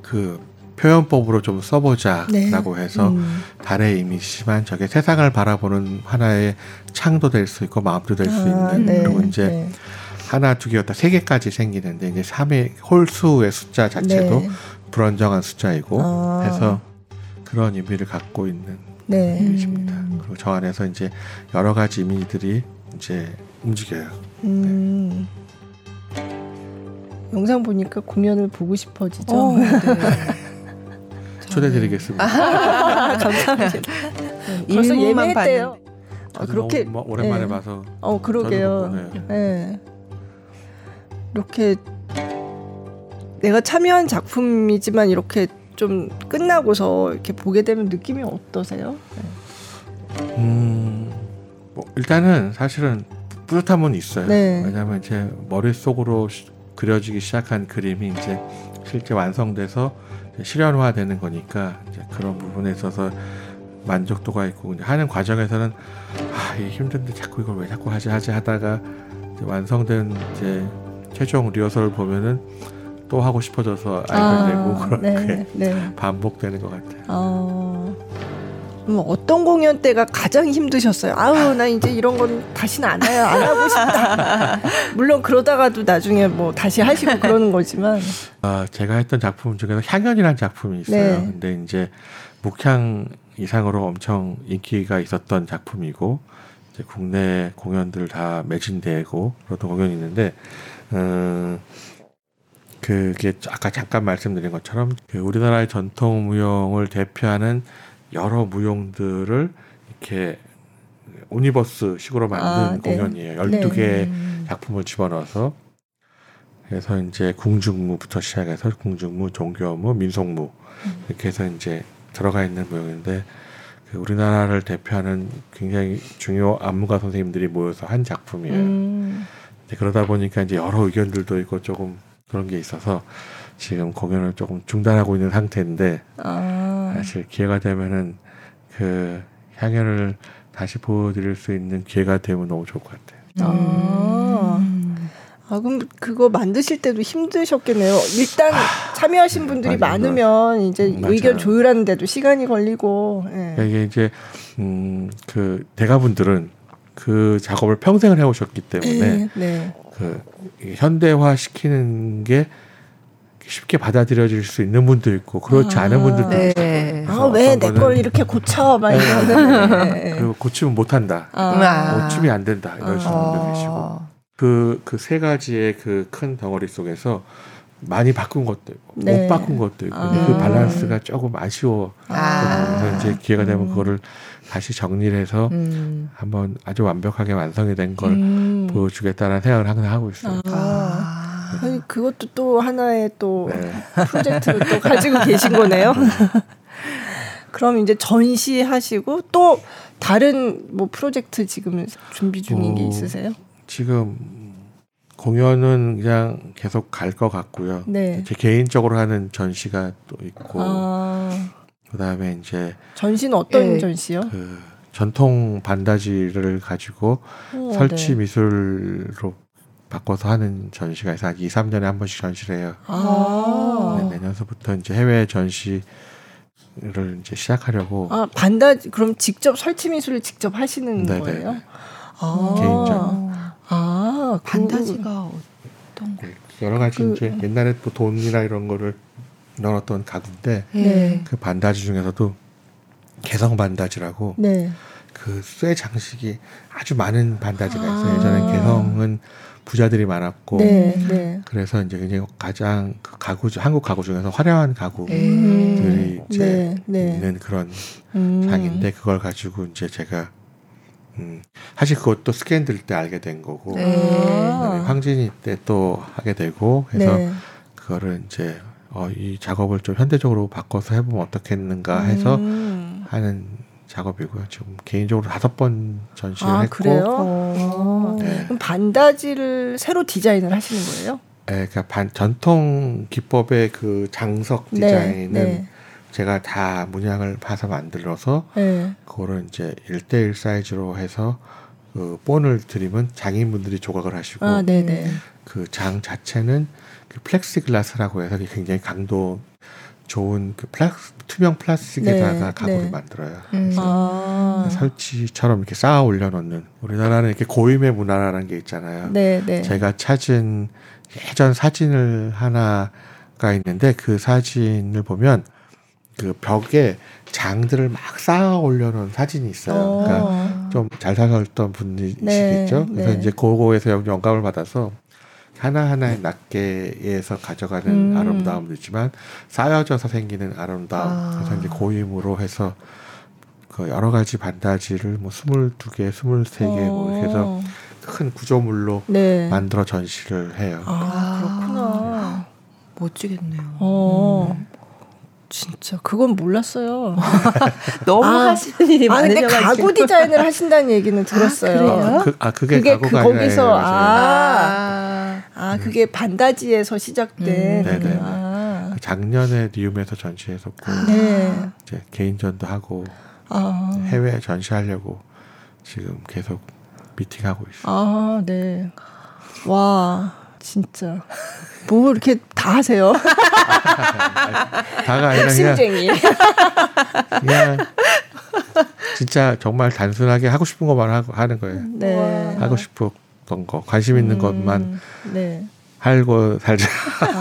Speaker 3: 그 표현법으로 좀 써보자라고 네. 해서 음. 달의 이미지만 저게 세상을 바라보는 하나의 창도 될 수 있고 마음도 될수 아, 있는 네. 그리고 이제 네. 하나 두 개였다 세 개까지 생기는데 이제 3의 홀수의 숫자 자체도 네. 불안정한 숫자이고 아. 해서 그런 의미를 갖고 있는 네. 이미지입니다. 음. 그리고 저 안에서 이제 여러 가지 의미들이 이제 움직여요. 음.
Speaker 2: 네. 영상 보니까 공연을 보고 싶어지죠. 어, 네.
Speaker 3: 초대드리겠습니다.
Speaker 2: 아, 감사합니다. 벌써 예매했대요.
Speaker 3: 아, 그렇게 너무 오랜만에 네. 봐서.
Speaker 2: 어 그러게요. 네. 이렇게 내가 참여한 작품이지만 이렇게 좀 끝나고서 이렇게 보게 되면 느낌이 어떠세요?
Speaker 3: 네. 음, 뭐 일단은 사실은 뿌듯함은 있어요. 네. 왜냐하면 제 머릿 속으로 그려지기 시작한 그림이 이제 실제 완성돼서 실현화되는 거니까 이제 그런 부분에 있어서 만족도가 있고 하는 과정에서는 아, 이게 힘든데 자꾸 이걸 왜 자꾸 하지 하지 하다가 이제 완성된 이제 최종 리허설을 보면은 또 하고 싶어져서 알게 되고 아, 그렇게 네, 네. 반복되는 것 같아요. 어,
Speaker 2: 어떤 공연 때가 가장 힘드셨어요? 아우 나 이제 이런 건 다시는 안 해요. 안 하고 싶다. 물론 그러다가도 나중에 뭐 다시 하시고 그러는 거지만.
Speaker 3: 아 제가 했던 작품 중에서 향연이라는 작품이 있어요. 네. 근데 이제 묵향 이상으로 엄청 인기가 있었던 작품이고 이제 국내 공연들 다 매진되고 그런 공연이 있는데. 음, 그게 아까 잠깐 말씀드린 것처럼 그 우리나라의 전통 무용을 대표하는 여러 무용들을 이렇게 오니버스 식으로 만든 아, 네. 공연이에요. 열두 개 네. 작품을 집어넣어서 그래서 이제 궁중무부터 시작해서 궁중무, 종교무, 민속무 이렇게 해서 이제 들어가 있는 무용인데 그 우리나라를 대표하는 굉장히 중요 안무가 선생님들이 모여서 한 작품이에요. 음. 그러다 보니까 이제 여러 의견들도 있고 조금 그런 게 있어서 지금 공연을 조금 중단하고 있는 상태인데 아. 사실 기회가 되면은 그 향연을 다시 보여드릴 수 있는 기회가 되면 너무 좋을 것 같아요. 아.
Speaker 2: 아 그럼 그거 만드실 때도 힘드셨겠네요. 일단 아, 참여하신 분들이 맞아, 많으면 이제 맞아. 의견 조율하는데도 시간이 걸리고.
Speaker 3: 예. 이게 이제 음 그 대가분들은 그 작업을 평생을 해오셨기 때문에 네, 네. 그 현대화 시키는 게 쉽게 받아들여질 수 있는 분도 있고 그렇지 아, 않은 분들도 네.
Speaker 2: 있고. 아왜 내 걸 이렇게 고쳐 막 이러는
Speaker 3: 네. 그리고 고치면 못 한다. 아. 고침이 안 된다 이러시는 아. 분도 계시고 그 그 세 가지의 그 큰 덩어리 속에서 많이 바꾼 것도 있고 네. 못 바꾼 것도 있고 아. 그 밸런스가 조금 아쉬워. 아. 그래서 이제 기회가 되면 음. 그거를 다시 정리를 해서 음. 한번 아주 완벽하게 완성이 된걸 음. 보여주겠다는 생각을 항상 하고 있어요.
Speaker 2: 아. 아니, 그것도 또 하나의 또 네. 프로젝트를 또 가지고 계신 거네요. 네. 그럼 이제 전시하시고 또 다른 뭐 프로젝트 지금 준비 중인 어, 게 있으세요?
Speaker 3: 지금 공연은 그냥 계속 갈 것 같고요. 네. 제 개인적으로 하는 전시가 또 있고 아. 그다음에 이제
Speaker 2: 전시는 어떤 네. 전시요?
Speaker 3: 그 전통 반다지를 가지고 오, 설치 네. 미술로 바꿔서 하는 전시가 있어 한 2, 3년에 한 번씩 전시를 해요. 아. 네, 내년서부터 이제 해외 전시 를 이제 시작하려고.
Speaker 2: 아, 반다지 그럼 직접 설치 미술을 직접 하시는 네네. 거예요?
Speaker 3: 아. 개인전.
Speaker 4: 아, 반다지가 어떤 거?
Speaker 3: 여러 가지 그, 이제 옛날에 또 돈이나 이런 거를 넣었던 가구인데 네. 그 반다지 중에서도 개성 반다지라고 네. 그쇠 장식이 아주 많은 반다지가 있어요. 아. 예전에 개성은 부자들이 많았고 네, 네. 그래서 이제 굉장히 가장 그 가구 한국 가구 중에서 화려한 가구들이 음. 이제 네, 네. 있는 그런 음. 장인데 그걸 가지고 이제 제가 음, 사실 그것도 스캔들 때 알게 된 거고 네. 황진이 때 또 하게 되고 그래서 네. 그거를 이제 어, 이 작업을 좀 현대적으로 바꿔서 해보면 어떻겠는가 해서 음. 하는 작업이고요. 지금 개인적으로 다섯 번 전시를 아, 했고.
Speaker 2: 그래요? 어. 네. 그럼 반다지를 새로 디자인을 하시는 거예요?
Speaker 3: 네, 그러니까 반, 전통 기법의 그 장석 네, 디자인은 네, 제가 다 문양을 봐서 만들어서 네. 그거를 이제 일대일 사이즈로 해서 그 본을 드리면 장인분들이 조각을 하시고 아, 그 장 자체는 그 plexiglass라고 해서 굉장히 강도 좋은 그 플라스, 투명 플라스틱에다가 네, 가구를 네. 만들어요. 음. 아. 설치처럼 이렇게 쌓아 올려놓는 우리나라는 이렇게 고임의 문화라는 게 있잖아요. 네, 네. 제가 찾은 예전 사진을 하나가 있는데 그 사진을 보면 그 벽에 장들을 막 쌓아 올려놓은 사진이 있어요. 어. 그러니까 좀 잘 살았던 분이시겠죠. 네, 그래서 네. 이제 고거에서 영감을 받아서 하나하나의 낱개에서 가져가는 음. 아름다움도 있지만 쌓여져서 생기는 아름다움. 아. 그래서 이제 고임으로 해서 그 여러 가지 반다지를 뭐 스물두 개, 스물세 개뭐 이렇게 해서 어. 큰 구조물로 네. 만들어 전시를 해요.
Speaker 2: 아, 그렇구나.
Speaker 4: 멋지겠네요. 어. 음.
Speaker 2: 진짜 그건 몰랐어요.
Speaker 4: 너무 아, 하시는 일이 아, 많으셔가지고.
Speaker 2: 근데 가구 디자인을 하신다는 얘기는 들었어요.
Speaker 3: 아, 그, 아 그게 그게 그 거기서
Speaker 2: 아, 아 그게 반다지에서 시작된. 음.
Speaker 3: 네네. 아. 작년에 리움에서 전시했었고 네. 이제 개인전도 하고 아. 해외 전시하려고 지금 계속 미팅하고 있어요.
Speaker 2: 아 네. 와 진짜. 뭐 이렇게 다 하세요?
Speaker 3: 다가 아니라
Speaker 2: 심쟁이.
Speaker 3: 그냥 진짜 정말 단순하게 하고 싶은 것만 하고 하는 거예요. 네. 하고 싶었던 거, 관심 있는 음, 것만 네. 살고 살자.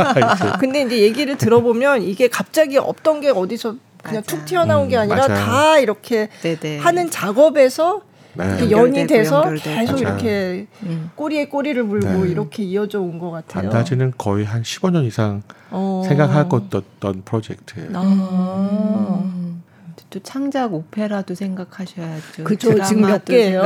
Speaker 2: 근데 이제 얘기를 들어보면 이게 갑자기 없던 게 어디서 그냥 맞아. 툭 튀어나온 게 음, 아니라 음, 다 이렇게 네네. 하는 작업에서 네. 연이 돼서 연결되고. 계속 맞아요. 이렇게 음. 꼬리에 꼬리를 물고 네. 이렇게 이어져 온 것 같아요.
Speaker 3: 반다지는 거의 한 15년 이상 어. 생각하고 떴던 프로젝트예요. 아.
Speaker 4: 음. 또 창작 오페라도 생각하셔야죠.
Speaker 2: 그죠. 지금 몇 개예요?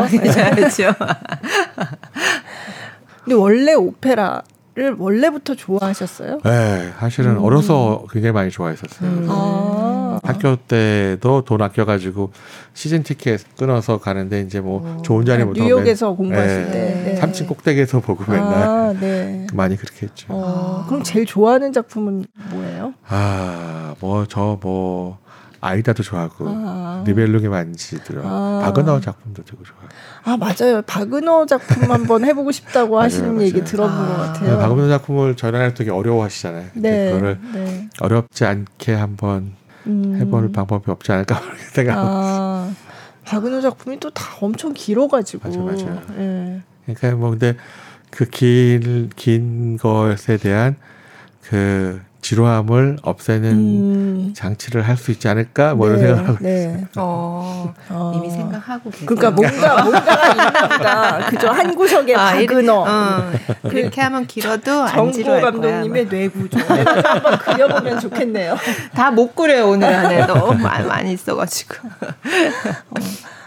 Speaker 4: 그렇죠.
Speaker 2: 근데 원래 오페라 를 원래부터 좋아하셨어요?
Speaker 3: 네, 사실은 음. 어려서 굉장히 많이 좋아했었어요. 음. 아. 학교 때도 돈 아껴가지고 시즌 티켓 끊어서 가는데 이제 뭐 오. 어. 좋은 자리 못
Speaker 2: 뉴욕에서 공부하실 네, 때
Speaker 3: 네. 3층 꼭대기에서 보고 맨날 아, 네. 많이 그렇게 했죠.
Speaker 2: 어, 그럼 제일 좋아하는 작품은 뭐예요?
Speaker 3: 아, 뭐 저뭐 뭐 아이다도 좋아하고 아. 리벨룩의 만지들 아. 바그너 작품도 되게 좋아요.
Speaker 2: 아 맞아요. 바그너 작품 한번 해보고 싶다고 하시는 맞아요, 얘기 들어본 아. 것 같아요.
Speaker 3: 네, 바그너 작품을 전화할 되게 어려워하시잖아요. 네, 그거를 네. 어렵지 않게 한번 음. 해볼 방법이 없지 않을까 생각하고 아.
Speaker 2: 바그너 작품이 또 다 엄청 길어가지고
Speaker 3: 맞아 맞아. 네. 그러니까 뭐 근데 그긴긴 것에 대한 그 지루함을 없애는 음. 장치를 할 수 있지 않을까 뭐 네, 이런 생각을 하고 네. 있어요.
Speaker 4: 어, 어. 이미 생각하고 계세요.
Speaker 2: 그러니까 뭔가 뭔가가 있나 보다. 그죠 한 구석에 아, 박은어. 어.
Speaker 4: 그렇게 하면 길어도
Speaker 2: 정보 감독님의 뇌구조. 한번 그려보면 좋겠네요.
Speaker 4: 다 못 그려요 오늘 안에 너무 많이 있어가지고.
Speaker 2: 어.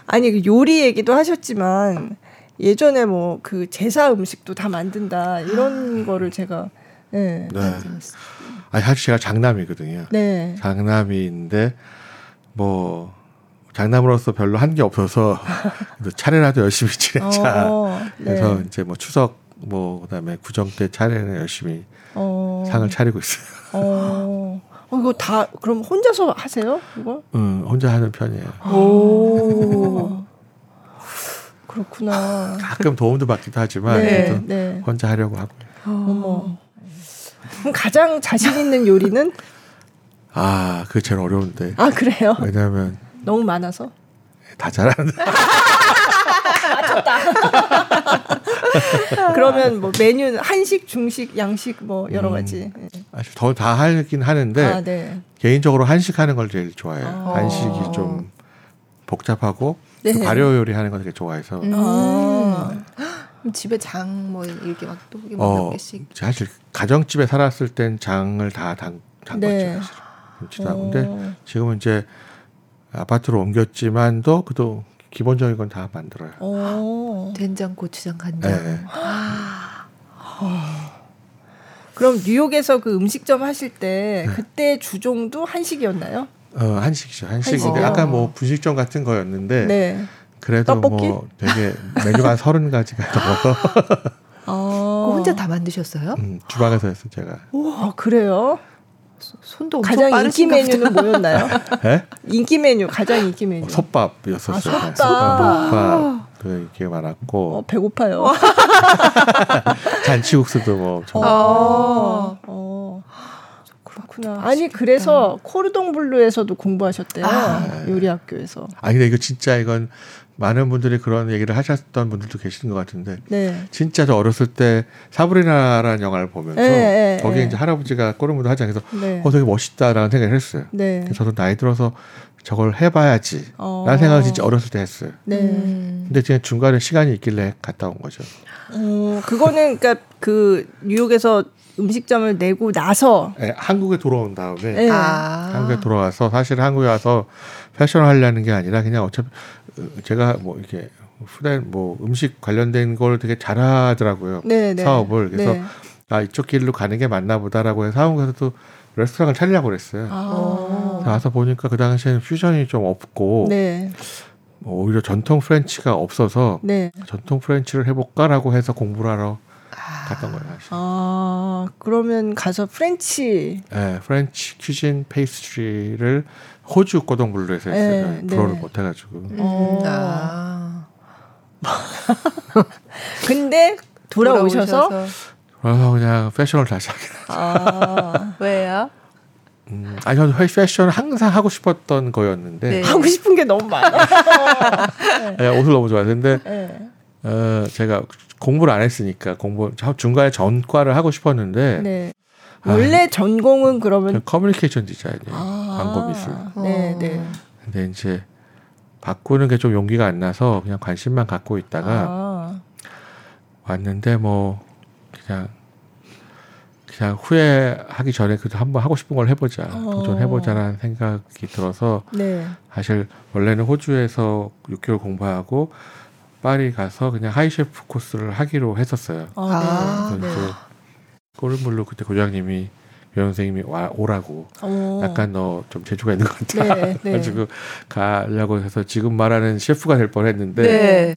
Speaker 2: 아니 그 요리 얘기도 하셨지만 예전에 뭐 그 제사 음식도 다 만든다 이런 아. 거를 제가 네. 네.
Speaker 3: 아니 사실 제가 장남이거든요. 네. 장남인데 뭐 장남으로서 별로 한 게 없어서 차례라도 열심히 지내자. 어, 네. 그래서 이제 뭐 추석 뭐 그다음에 구정 때 차례는 열심히 어. 상을 차리고 있어요.
Speaker 2: 어. 어, 이거 다 그럼 혼자서 하세요? 이거?
Speaker 3: 응, 혼자 하는 편이에요.
Speaker 2: 오. 그렇구나.
Speaker 3: 가끔 도움도 받기도 하지만 네, 네. 혼자 하려고 하고. 어머.
Speaker 2: 그럼 가장 자신 있는 요리는?
Speaker 3: 아, 그게 제일 어려운데.
Speaker 2: 아, 그래요?
Speaker 3: 왜냐하면
Speaker 2: 너무 많아서.
Speaker 3: 다 잘하는데.
Speaker 2: 맞췄다. 그러면 뭐 메뉴는 한식, 중식, 양식 뭐 여러 음, 가지. 음,
Speaker 3: 더다 하긴 하는데 아, 네. 개인적으로 한식 하는 걸 제일 좋아해요. 아. 한식이 좀 복잡하고 네. 발효 요리 하는 걸 되게 좋아해서. 음. 아.
Speaker 4: 집에 장 뭐 이렇게 막또 어, 개씩.
Speaker 3: 사실 가정집에 살았을 땐 장을 다 담, 담갔죠. 네. 그렇지도 근데 지금은 이제 아파트로 옮겼지만도 그도 기본적인 건 다 만들어요. 오.
Speaker 4: 된장, 고추장, 간장. 네. 아.
Speaker 2: 그럼 뉴욕에서 그 음식점 하실 때 네. 그때 주종도 한식이었나요?
Speaker 3: 어 한식이죠. 한식인데 아까 뭐 분식점 같은 거였는데 네. 그래도 떡볶이? 뭐 되게 메뉴가 한 서른 가지가 넘어서.
Speaker 4: 어. 혼자 다 만드셨어요?
Speaker 3: 음, 주방에서 했어요 제가.
Speaker 2: 와 그래요?
Speaker 4: 손도
Speaker 2: 가장 인기 메뉴는 뭐였나요? 네? 인기 메뉴 가장 인기 메뉴.
Speaker 3: 솥밥이었었어요.
Speaker 2: 아, 솥밥.
Speaker 3: 그게 많았고.
Speaker 2: 어, 배고파요.
Speaker 3: 잔치국수도 뭐.
Speaker 2: 어. 어. 그렇구나. 아니 그래서 코르동 블루에서도 공부하셨대요. 아. 요리 학교에서.
Speaker 3: 아 근데 이거 진짜 이건 많은 분들이 그런 얘기를 하셨던 분들도 계시는 것 같은데 네. 진짜 저 어렸을 때 사브리나라는 영화를 보면서 네, 네, 거기에 네. 이제 할아버지가 꼬르무도 하지 않아서 네. 어 되게 멋있다라는 생각을 했어요. 네. 저도 나이 들어서 저걸 해봐야지 어. 라는 생각을 진짜 어렸을 때 했어요. 네. 음. 근데 그냥 중간에 시간이 있길래 갔다 온 거죠.
Speaker 2: 어, 그거는 그러니까 그 뉴욕에서 음식점을 내고 나서
Speaker 3: 네, 한국에 돌아온 다음에 네. 아. 한국에 돌아와서 사실 한국에 와서 패션을 하려는 게 아니라 그냥 어차피 제가 뭐 이렇게 후대 뭐 음식 관련된 걸 되게 잘하더라고요 네, 네. 사업을 그래서 네. 아 이쪽 길로 가는 게 맞나 보다라고 해서 한국에서도 레스토랑을 차리려고 그랬어요. 아. 와서 보니까 그 당시에는 퓨전이 좀 없고 네. 뭐 오히려 전통 French가 없어서 네. 전통 French를 해볼까라고 해서 공부를 하러 아. 갔던 거예요. 사실.
Speaker 2: 아 그러면 가서 French.
Speaker 3: 네, French cuisine pastry를 호주 Cordon Bleu에서 했어요. 네, 불어를 네. 못 해가지고. 음. 아.
Speaker 2: 근데 돌아오셔서
Speaker 3: 돌아서 그냥 패션을 다시 하게
Speaker 2: 아, 왜요?
Speaker 3: 음, 아니 저는 패션 항상 하고 싶었던 거였는데 네.
Speaker 2: 하고 싶은 게 너무 많아.
Speaker 3: 네, 옷을 너무 좋아했는데 네. 어, 제가 공부를 안 했으니까 공부 중간에 전과를 하고 싶었는데 네.
Speaker 2: 원래 아, 전공은 그러면
Speaker 3: 커뮤니케이션 디자인이에요. 아, 광고 미술. 네, 네. 근데 이제 바꾸는 게 좀 용기가 안 나서 그냥 관심만 갖고 있다가 아. 왔는데 뭐 그냥 그냥 후회하기 전에 그래도 한번 하고 싶은 걸 해보자 어. 도전해보자라는 생각이 들어서 네. 사실 원래는 호주에서 6개월 공부하고 파리 가서 그냥 하이셰프 코스를 하기로 했었어요. 아, 네. 꼬르물로 그때 고장님이 여 선생님이 와 오라고 오. 약간 너 좀 재주가 있는 것 같다 네, 네. 가지고 가려고 해서 지금 말하는 셰프가 될 뻔했는데 네.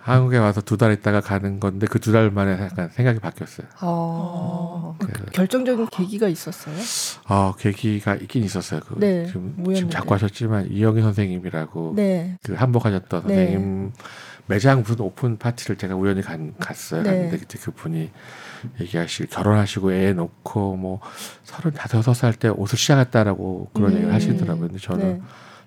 Speaker 3: 한국에 와서 두 달 있다가 가는 건데 그 두 달 만에 약간 생각이 바뀌었어요. 어.
Speaker 2: 그 결정적인 계기가 있었어요?
Speaker 3: 어, 계기가 있긴 있었어요. 그 네, 지금, 지금 자꾸 하셨지만 이영희 선생님이라고 네. 그 한복하셨던 네. 선생님 매장 무슨 오픈 파티를 제가 우연히 간, 갔어요. 네. 갔는데 그때 그분이 얘기하실 결혼하시고 애 놓고 뭐 서른다섯 여섯 살 때 옷을 시작했다라고 그런 음. 얘기를 하시더라고요. 근데 저는 네.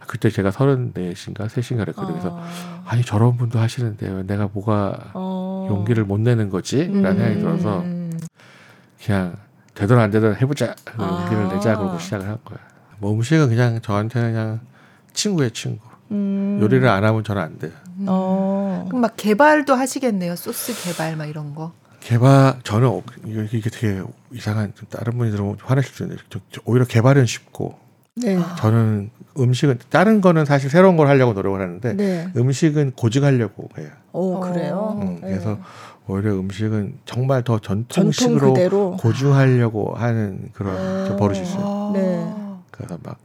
Speaker 3: 그때 제가 서른넷인가 셋인가 그랬거든요. 그래서 아. 아니 저런 분도 하시는데 내가 뭐가 어. 용기를 못 내는 거지? 라는 음. 생각이 들어서 그냥 되든 안 되든 해보자 의기를 아. 내자 그러고 시작을 한 거야. 뭐 음식은 그냥 저한테는 그냥 친구의 친구. 음. 요리를 안 하면 저는 안 돼요. 음.
Speaker 4: 어. 그럼 막 개발도 하시겠네요. 소스 개발 막 이런 거.
Speaker 3: 개발 저는 어, 이게 되게 이상한 다른 분이 들으면 화내실 수 있는데 오히려 개발은 쉽고 네. 저는 음식은 다른 거는 사실 새로운 걸 하려고 노력을 하는데 네. 음식은 고증하려고 해요.
Speaker 2: 오 그래요.
Speaker 3: 음, 그래서 네. 오히려 음식은 정말 더 전통식으로 전통 고증하려고 하는 그런 네. 버릇이 있어요. 네. 그래서 막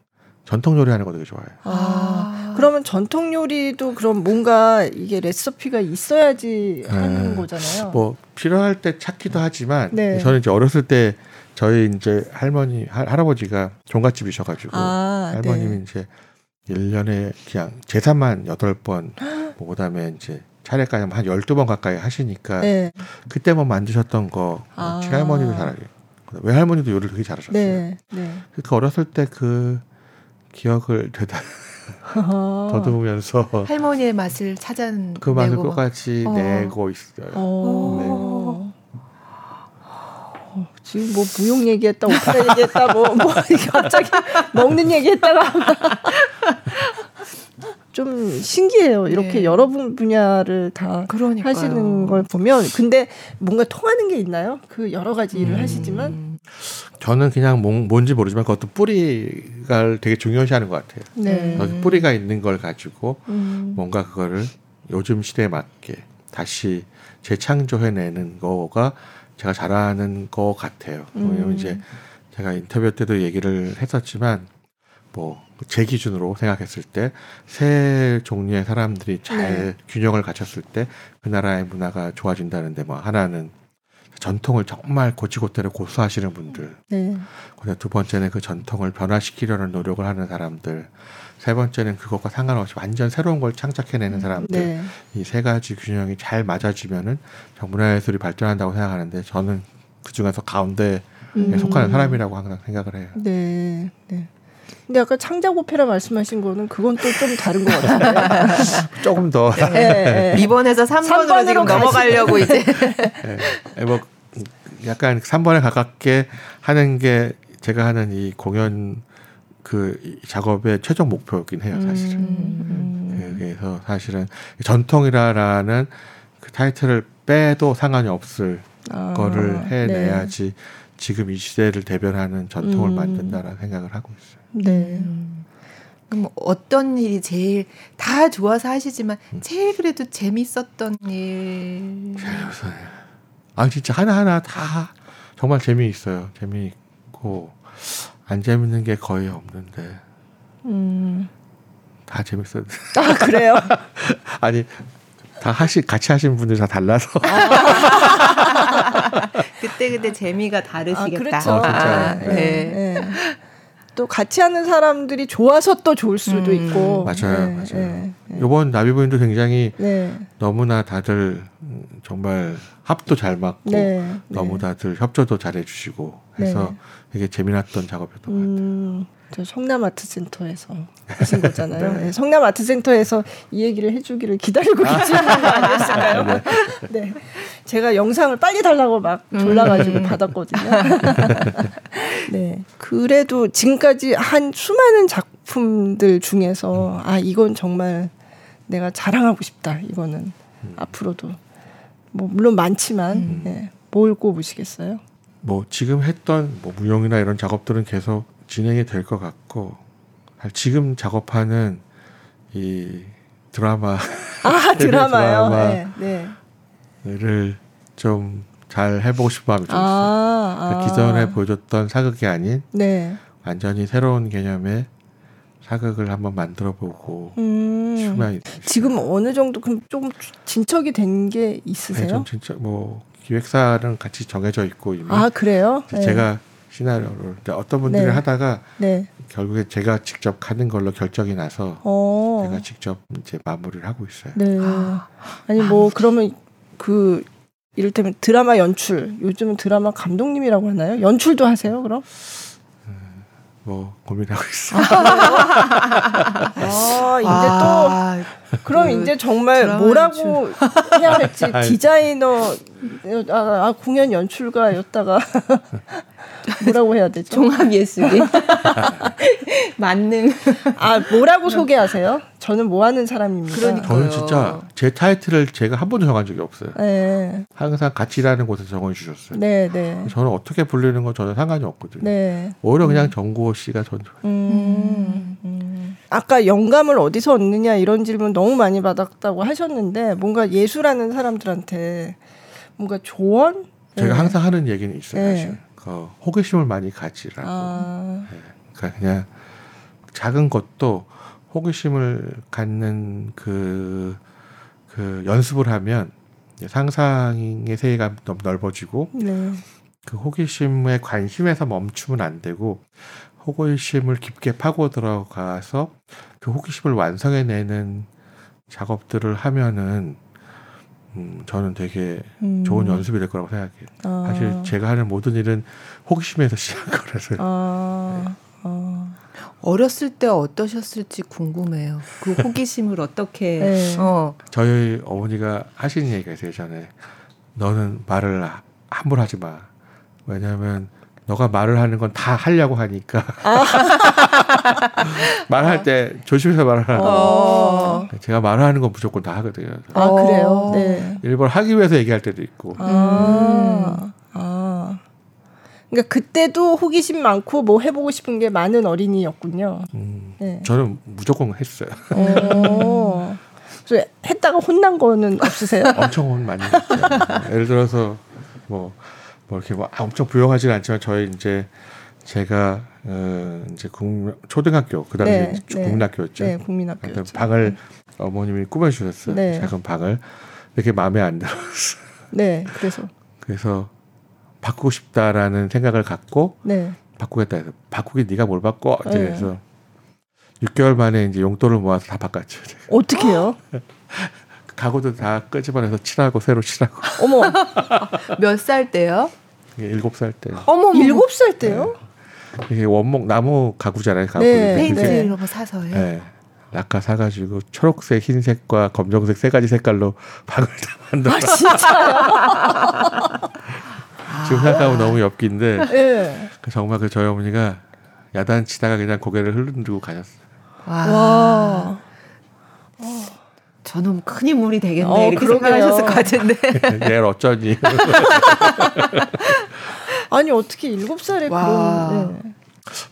Speaker 3: 전통 요리하는 거 되게 좋아해요.
Speaker 2: 아, 그러면 전통 요리도 그럼 뭔가 이게 레시피가 있어야지 하는 네. 거잖아요.
Speaker 3: 뭐 필요할 때 찾기도 하지만 네. 저는 이제 어렸을 때 저희 이제 할머니 할, 할아버지가 종갓집이셔 가지고 아, 할머님이 네. 이제 1년에 그냥 제사만 8번 뭐 그다음에 이제 차례까지 한 12번 가까이 하시니까 네. 그때 뭐 만드셨던 거 아. 친할머니도 잘하게 외할머니도 요리를 되게 잘하셨어요. 네. 네. 그 어렸을 때 그 기억을 되다 더듬으면서
Speaker 4: 할머니의 맛을 찾아낸
Speaker 3: 그 맛을 끝까지 어. 내고 있어요. 어. 네.
Speaker 2: 지금 뭐 무용 얘기했다, 오페라 얘기했다, 뭐, 뭐, 갑자기 먹는 얘기했다가. 좀 신기해요. 이렇게 네. 여러 분야를 다 그러니까요. 하시는 걸 보면. 근데 뭔가 통하는 게 있나요? 그 여러 가지 일을 음. 하시지만.
Speaker 3: 저는 그냥 뭔지 모르지만 그것도 뿌리가 되게 중요시하는 것 같아요. 네. 뿌리가 있는 걸 가지고 음. 뭔가 그거를 요즘 시대에 맞게 다시 재창조해내는 거가 제가 잘하는 것 같아요. 음. 왜냐면 이제 제가 인터뷰 때도 얘기를 했었지만 뭐 제 기준으로 생각했을 때새 종류의 사람들이 잘 네. 균형을 갖췄을 때 그 나라의 문화가 좋아진다는데 뭐 하나는 전통을 정말 고치고대로 고수하시는 분들. 네. 두 번째는 그 전통을 변화시키려는 노력을 하는 사람들. 세 번째는 그것과 상관없이 완전 새로운 걸 창작해내는 음, 사람들. 네. 이세 가지 균형이 잘 맞아지면은 문화예술이 발전한다고 생각하는데 저는 그 중에서 가운데에 음. 속하는 사람이라고 항상 생각을 해요.
Speaker 2: 네. 네. 근데 아까 창작 오페라 말씀하신 거는 그건 또 좀 다른 것 같아요.
Speaker 3: 조금 더. 네,
Speaker 4: 네. 2번에서 3번으로, 3번으로 지금 넘어가려고 이제.
Speaker 3: 네. 뭐 약간 3번에 가깝게 하는 게 제가 하는 이 공연 그 작업의 최종 목표이긴 해요, 사실은. 음. 그래서 사실은 전통이라는 그 타이틀을 빼도 상관이 없을 아, 거를 해내야지 네. 지금 이 시대를 대변하는 전통을 음. 만든다라는 생각을 하고 있어요. 네.
Speaker 4: 음. 그럼 어떤 일이 제일 다 좋아서 하시지만 음. 제일 그래도 재밌었던 일?
Speaker 3: 아 진짜 하나 하나 다 정말 재미있어요. 재미있고 안 재밌는 게 거의 없는데. 음. 다 재밌어요.
Speaker 2: 아 그래요?
Speaker 3: 아니 다 하시 같이 하신 분들 다 달라서.
Speaker 4: 그때 그때 재미가 다르시겠다. 아,
Speaker 2: 그렇죠. 어, 아, 네. 네. 네. 또 같이 하는 사람들이 좋아서 또 좋을 수도 음. 있고.
Speaker 3: 맞아요, 네, 맞아요. 네, 네. 이번 나비부인도 굉장히 네. 너무나 다들 정말 합도 잘 맞고 네, 너무 다들 협조도 잘 해주시고 해서 되게 재미났던 작업이었던 음. 것 같아요. 음.
Speaker 2: 저 성남 아트센터에서 하신 거잖아요. 네. 성남 아트센터에서 이 얘기를 해주기를 기다리고 계시는 거 아니었을까요? 네. 네. 제가 영상을 빨리 달라고 막 졸라가지고 음. 받았거든요. 네. 그래도 지금까지 한 수많은 작품들 중에서 아 이건 정말 내가 자랑하고 싶다. 이거는 음. 앞으로도 뭐 물론 많지만 음. 네. 뭘 꼽으시겠어요?
Speaker 3: 뭐 지금 했던 뭐 무용이나 이런 작업들은 계속 진행이 될 것 같고 지금 작업하는 이 드라마
Speaker 2: 아 드라마요. 네,
Speaker 3: 네. 좀잘 해보고 싶은 마음이 좀 아, 있어요. 그러니까 아. 기존에 보여줬던 사극이 아닌 네. 완전히 새로운 개념의 사극을 한번 만들어보고 음.
Speaker 2: 지금 어느 정도 그럼 좀 진척이 된 게 있으세요? 네, 좀
Speaker 3: 진짜 뭐 기획사는 같이 정해져 있고 이미
Speaker 2: 아 그래요?
Speaker 3: 제가 네. 시나리오를 어떤 분들이 네. 하다가 네. 결국에 제가 직접 가는 걸로 결정이 나서 오. 어. 제가 직접 이제 마무리를 하고 있어요.
Speaker 2: 네. 아. 아니 뭐 아. 그러면 그 이를테면 드라마 연출 요즘은 드라마 감독님이라고 하나요? 연출도 하세요? 그럼?
Speaker 3: 뭐 고민하고 있어.
Speaker 2: 아, 이제 아, 또 그럼 그 이제 정말 뭐라고 해야 할지 디자이너 아, 아, 공연 연출가였다가 뭐라고 해야 되죠?
Speaker 1: 종합 예술이 만능.
Speaker 2: 아 뭐라고 소개하세요? 저는 뭐 하는 사람입니다.
Speaker 3: 그러니까요. 저는 진짜 제 타이틀을 제가 한 번도 정한 적이 없어요. 네. 항상 같이 일하는 곳에서 정해 주셨어요. 네, 네. 저는 어떻게 불리는 건 전혀 상관이 없거든요. 네. 오히려 그냥 음. 정구호 씨가 전. 음.
Speaker 2: 음. 아까 영감을 어디서 얻느냐 이런 질문 너무 많이 받았다고 하셨는데 뭔가 예술하는 사람들한테 뭔가 조언?
Speaker 3: 제가 네. 항상 하는 얘기는 있어요. 네. 사실. 그 호기심을 많이 가지라고. 아. 네. 그러니까 그냥 작은 것도 호기심을 갖는 그, 그 연습을 하면 상상의 세계가 너무 넓어지고 네. 그 호기심에 관심에서 멈추면 안 되고 호기심을 깊게 파고 들어가서 그 호기심을 완성해내는 작업들을 하면은 음, 저는 되게 음. 좋은 연습이 될 거라고 생각해요. 아. 사실 제가 하는 모든 일은 호기심에서 시작한 거라서. 아. 네.
Speaker 1: 아. 어렸을 때 어떠셨을지 궁금해요. 그 호기심을 어떻게. 네. 어.
Speaker 3: 저희 어머니가 하시는 얘기가 있어요, 전에. 너는 말을 함부로 하지 마. 왜냐하면 너가 말을 하는 건 다 하려고 하니까 아. 말할 때 조심해서 말을 하라고. 어. 제가 말하는 건 무조건 다 하거든요.
Speaker 2: 아 그래요? 네.
Speaker 3: 일부러 하기 위해서 얘기할 때도 있고. 아. 음. 아.
Speaker 2: 그러니까 그때도 호기심 많고 뭐 해보고 싶은 게 많은 어린이였군요. 음,
Speaker 3: 네. 저는 무조건 했어요. 어.
Speaker 2: 했다가 혼난 거는 없으세요?
Speaker 3: 엄청 혼 많이 했죠. 예를 들어서 뭐 뭐 이렇게 뭐 엄청 부용하지는 않지만 저희 이제 제가 어 이제 국 초등학교 그 당시 네, 네. 국민학교였죠. 네, 국민학교였죠. 방을 어머님이 꾸며 주셨어요. 네. 작은 방을 이렇게 마음에 안 들었어.
Speaker 2: 네, 그래서
Speaker 3: 그래서 바꾸고 싶다라는 생각을 갖고 네. 바꾸겠다 해서 바꾸기 네가 뭘 바꿔 이제 네. 그래서 6개월 만에 이제 용돈을 모아서 다 바꿨죠.
Speaker 2: 어떻게요?
Speaker 3: 가구도 다 끄집어내서 칠하고 새로 칠하고.
Speaker 2: 어머.
Speaker 1: 몇 살 때요?
Speaker 3: 일곱 살 때.
Speaker 2: 어머, 일곱 살 때요?
Speaker 3: 네. 이게 원목 나무 가구잖아요. 가구.
Speaker 1: 네. 페인트 이런 거 사서요. 네.
Speaker 3: 락카 사가지고 초록색, 흰색과 검정색 세 가지 색깔로 방을 다 만들어. 아,
Speaker 2: 진짜요?
Speaker 3: 지금 생각하면 너무 엽기인데 네. 정말 그 저희 어머니가 야단치다가 그냥 고개를 흔들고 가셨어요. 와. 와.
Speaker 1: 저는 큰 인물이 되겠네 어, 이렇게 그러게요. 생각하셨을 것 같은데.
Speaker 3: 내일 어쩌니?
Speaker 2: 아니 어떻게 일곱 살에 그런? 네.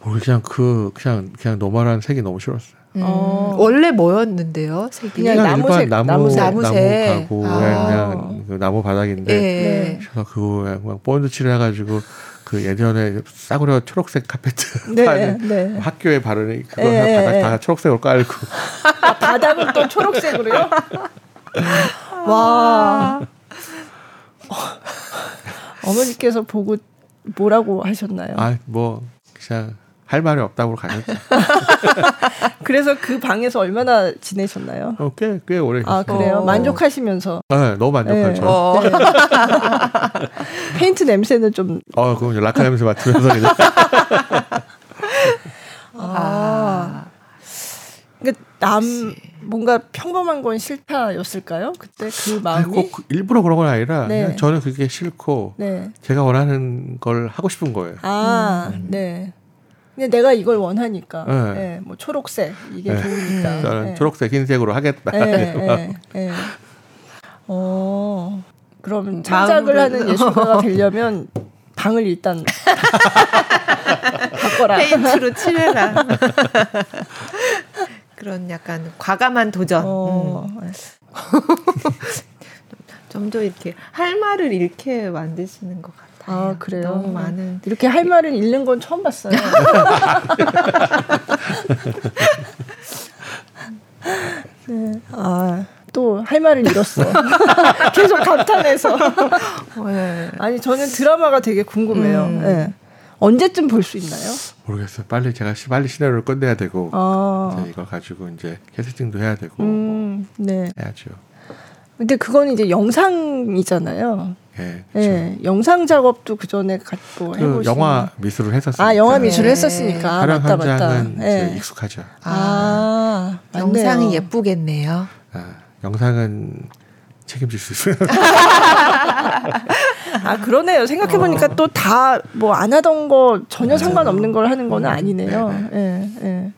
Speaker 3: 뭐 그냥 그 그냥 그냥 normal한 색이 너무 싫었어요. 음.
Speaker 1: 어. 원래 뭐였는데요? 색이
Speaker 2: 그냥, 그냥 나무색,
Speaker 3: 나무 나무색, 나무색. 나무 가고 아. 그냥 그 나무 바닥인데 네. 그래서 그거 그냥 본드 칠해가지고 그 예전에 싸구려 초록색 카페트 네, 네. 학교에 바르는 그거 네, 바닥 네. 다 초록색으로 깔고
Speaker 2: 아, 바닥은 또 초록색으로요? 와 어머니께서 보고 뭐라고 하셨나요?
Speaker 3: 아뭐 그냥 할 말이 없다고 가셨죠.
Speaker 2: 그래서 그 방에서 얼마나 지내셨나요?
Speaker 3: 어, 꽤, 꽤 오래.
Speaker 2: 아, 그래요? 어. 만족하시면서?
Speaker 3: 네, 너무 만족하죠. 네. 어. 네.
Speaker 2: 페인트 냄새는 좀.
Speaker 3: 어, 그럼 라카 냄새 맡으면서 그냥.
Speaker 2: 아. 그러니까 남 뭔가 평범한 건 싫다였을까요? 그때 그 마음이 아니, 꼭
Speaker 3: 일부러 그런 건 아니라 네. 저는 그게 싫고 네. 제가 원하는 걸 하고 싶은 거예요.
Speaker 2: 아, 음. 네. 근데 내가 이걸 원하니까. 네. 네, 뭐 초록색 이게 네. 좋으니까.
Speaker 3: 저는 네. 초록색 흰색으로 하겠다. 네, 네, 네.
Speaker 2: 어. 그럼 창작을 하는 예술가가 되려면 방을 일단 바꿔라.
Speaker 1: 페인트로 칠해라. 그런 약간 과감한 도전. 어. 음. 좀더 이렇게 할 말을 잃게 만드시는 것 같아요.
Speaker 2: 아 그래요.
Speaker 1: 너무 많은
Speaker 2: 이렇게 할 말을 잃는 건 처음 봤어요. 네. 아. 또할 말을 잃었어. 계속 감탄해서. 네. 아니 저는 드라마가 되게 궁금해요. 음. 네. 언제쯤 볼 수 있나요?
Speaker 3: 모르겠어요. 빨리 제가 빨리 시나리오를 끝내야 되고 아. 이걸 가지고 이제 캐스팅도 해야 되고 음, 뭐 네. 해야죠.
Speaker 2: 근데 그건 이제 영상이잖아요. 네, 네, 영상 작업도 그 전에 갖고
Speaker 3: 그 해보시 영화 미술을 했었으니까.
Speaker 2: 아, 영화 미술을 네. 했었으니까.
Speaker 3: 촬영 맞다, 맞다. 네. 익숙하죠.
Speaker 1: 아, 아 영상이 예쁘겠네요. 아,
Speaker 3: 영상은 책임질 수 있어요.
Speaker 2: 아 그러네요. 생각해 보니까 어. 또다 뭐 안 하던 거 전혀 맞아요. 상관없는 걸 하는 거는 음. 아니네요. 예, 네. 네.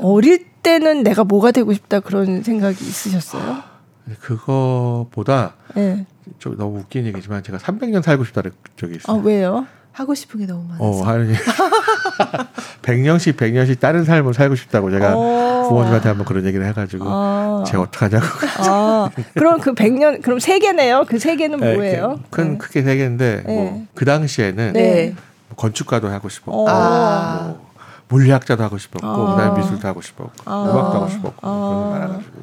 Speaker 2: 어릴 때는 내가 뭐가 되고 싶다 그런 생각이 있으셨어요?
Speaker 3: 그거보다 네. 좀 너무 웃긴 얘기지만 제가 300년 살고 싶다는 적이 있어요.
Speaker 2: 아 왜요?
Speaker 1: 하고 싶은 게 너무 많아서. 어,
Speaker 3: 하는 100년씩 100년씩 다른 삶을 살고 싶다고 제가 어. 부모님한테 한번 그런 얘기를 해가지고 아. 제가 어떡하냐고. 아.
Speaker 2: 그럼 그 100년 그럼 세 개네요. 그 세 개는 네, 뭐예요?
Speaker 3: 큰 네. 크게 세 개인데 네. 뭐그 당시에는 네. 뭐 건축가도 하고 싶었고 아. 뭐 물리학자도 하고 싶었고 아. 그다음에 미술도 하고 싶었고 아. 음악도 하고 싶었고 많아가지고.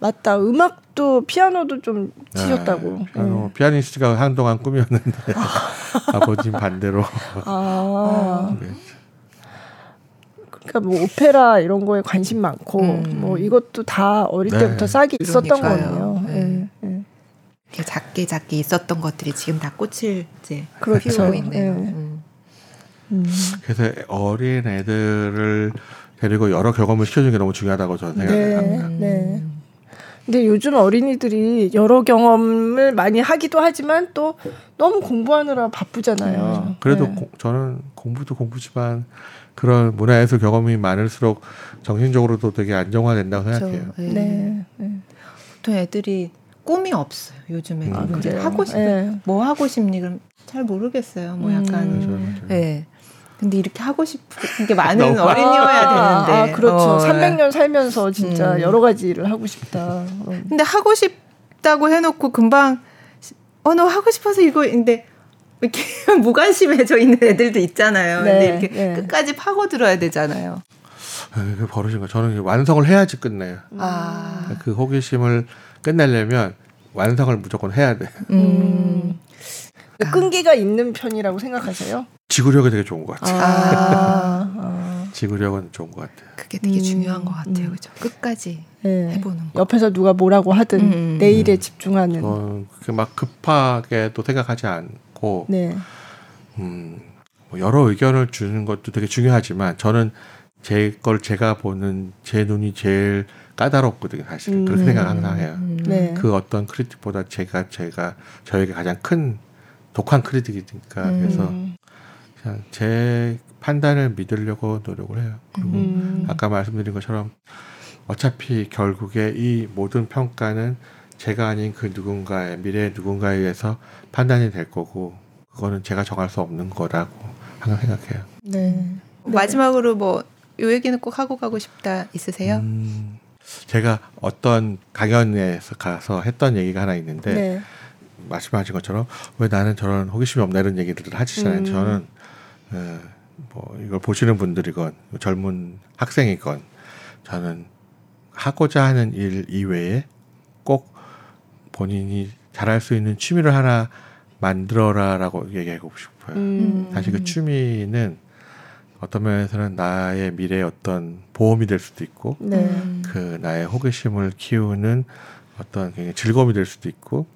Speaker 2: 맞다. 음악도 피아노도 좀 치셨다고.
Speaker 3: 네, 피아노, 네. 피아니스트가 한동안 꿈이었는데 아버지 반대로. 아.
Speaker 2: 네. 그러니까 뭐 오페라 이런 거에 관심 많고 음. 뭐 이것도 다 어릴 네. 때부터 싹이 있었던 거네요. 네. 네.
Speaker 1: 작게 작게 있었던 것들이 지금 다 꽃을 이제 그렇죠. 피우고 있네요. 음.
Speaker 3: 음. 그래서 어린 애들을 데리고 여러 경험을 시켜주는 게 너무 중요하다고 저는 생각합니다. 네.
Speaker 2: 근데 요즘 어린이들이 여러 경험을 많이 하기도 하지만 또 너무 공부하느라 바쁘잖아요.
Speaker 3: 음, 그래도 네. 고, 저는 공부도 공부지만 그런 문화예술 경험이 많을수록 정신적으로도 되게 안정화된다고 그렇죠. 생각해요. 네. 네.
Speaker 1: 네. 보통 애들이 꿈이 없어요. 요즘에 음. 아, 하고 싶어 네. 뭐 하고 싶니? 그럼 잘 모르겠어요. 뭐 약간 음. 네. 근데 이렇게 하고 싶은 게 많은 어린이여야 되는데. 아,
Speaker 2: 그렇죠. 어, 300년 살면서 진짜 음. 여러 가지 일을 하고 싶다.
Speaker 1: 근데 하고 싶다고 해놓고 금방 어 너 하고 싶어서 이거 근데 이렇게 무관심해져 있는 애들도 있잖아요. 네, 근데 이렇게 네. 끝까지 파고 들어야 되잖아요.
Speaker 3: 네, 그 버릇인 거. 저는 완성을 해야지 끝내요. 아. 그 호기심을 끝내려면 완성을 무조건 해야 돼. 음.
Speaker 2: 그 끈기가 있는 편이라고 생각하세요?
Speaker 3: 지구력이 되게 좋은 것 같아요. 아, 아. 지구력은 좋은 것 같아요.
Speaker 1: 그게 되게 음, 중요한 것 같아요. 음. 그죠? 끝까지 네. 해보는 거.
Speaker 2: 옆에서 누가 뭐라고 하든 음, 음. 내일에 집중하는.
Speaker 3: 어, 막 급하게 또 생각하지 않고, 네. 음, 뭐 여러 의견을 주는 것도 되게 중요하지만 저는 제 걸 제가 보는 제 눈이 제일 까다롭거든요, 사실. 음, 그렇게 생각 항상 해요. 네. 그 어떤 크리틱보다 제가 제가 저에게 가장 큰 독한 크리틱이니까 그래서 그냥 제 판단을 믿으려고 노력을 해요. 그리고 음. 아까 말씀드린 것처럼 어차피 결국에 이 모든 평가는 제가 아닌 그 누군가의 미래의 누군가에 의해서 판단이 될 거고 그거는 제가 정할 수 없는 거라고 항상 생각해요. 네. 네.
Speaker 1: 마지막으로 뭐 요 얘기는 꼭 하고 가고 싶다 있으세요? 음,
Speaker 3: 제가 어떤 강연에서 가서 했던 얘기가 하나 있는데 네. 말씀하신 것처럼 왜 나는 저런 호기심이 없나 이런 얘기들을 하시잖아요. 음. 저는 어, 뭐 이걸 보시는 분들이건 젊은 학생이건 저는 하고자 하는 일 이외에 꼭 본인이 잘할 수 있는 취미를 하나 만들어라라고 얘기하고 싶어요. 음. 사실 그 취미는 어떤 면에서는 나의 미래의 어떤 보험이 될 수도 있고, 네. 그 나의 호기심을 키우는 어떤 즐거움이 될 수도 있고,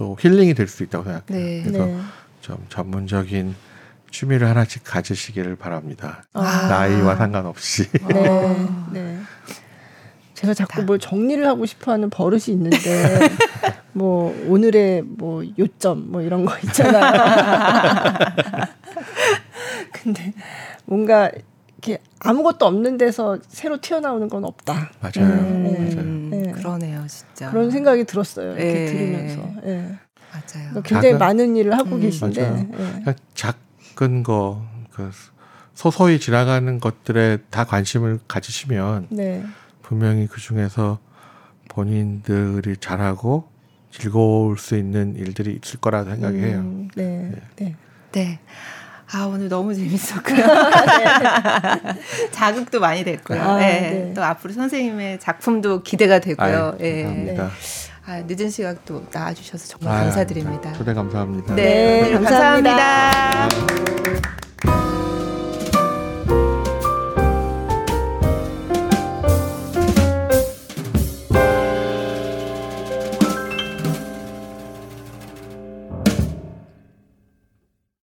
Speaker 3: 또 힐링이 될 수도 있다고 생각해요. 네. 그래서 네. 좀 전문적인 취미를 하나씩 가지시기를 바랍니다. 아. 나이와 상관없이. 네. 네.
Speaker 2: 제가 자꾸 뭘 정리를 하고 싶어하는 버릇이 있는데 뭐 오늘의 뭐 요점 뭐 이런 거 있잖아요. 근데 뭔가 이렇게 아무것도 없는 데서 새로 튀어나오는 건 없다.
Speaker 3: 맞아요. 음, 맞아요.
Speaker 1: 네. 그러네요, 진짜.
Speaker 2: 그런 생각이 들었어요. 이렇게 네. 들으면서. 네. 맞아요. 그러니까 굉장히 작은, 많은 일을 하고 음, 계신데.
Speaker 3: 네. 작 작은 거, 그 소소히 지나가는 것들에 다 관심을 가지시면 네. 분명히 그 중에서 본인들이 잘하고 즐거울 수 있는 일들이 있을 거라 생각해요. 음, 네.
Speaker 1: 네. 네. 네. 아 오늘 너무 재밌었고요. 네. 자극도 많이 됐고요. 아, 네. 네. 또 앞으로 선생님의 작품도 기대가 되고요. 아유, 예. 감사합니다. 아, 늦은 시간 또 나와주셔서 정말 아, 감사드립니다.
Speaker 3: 초대 감사합니다.
Speaker 1: 네, 네 감사합니다. 감사합니다.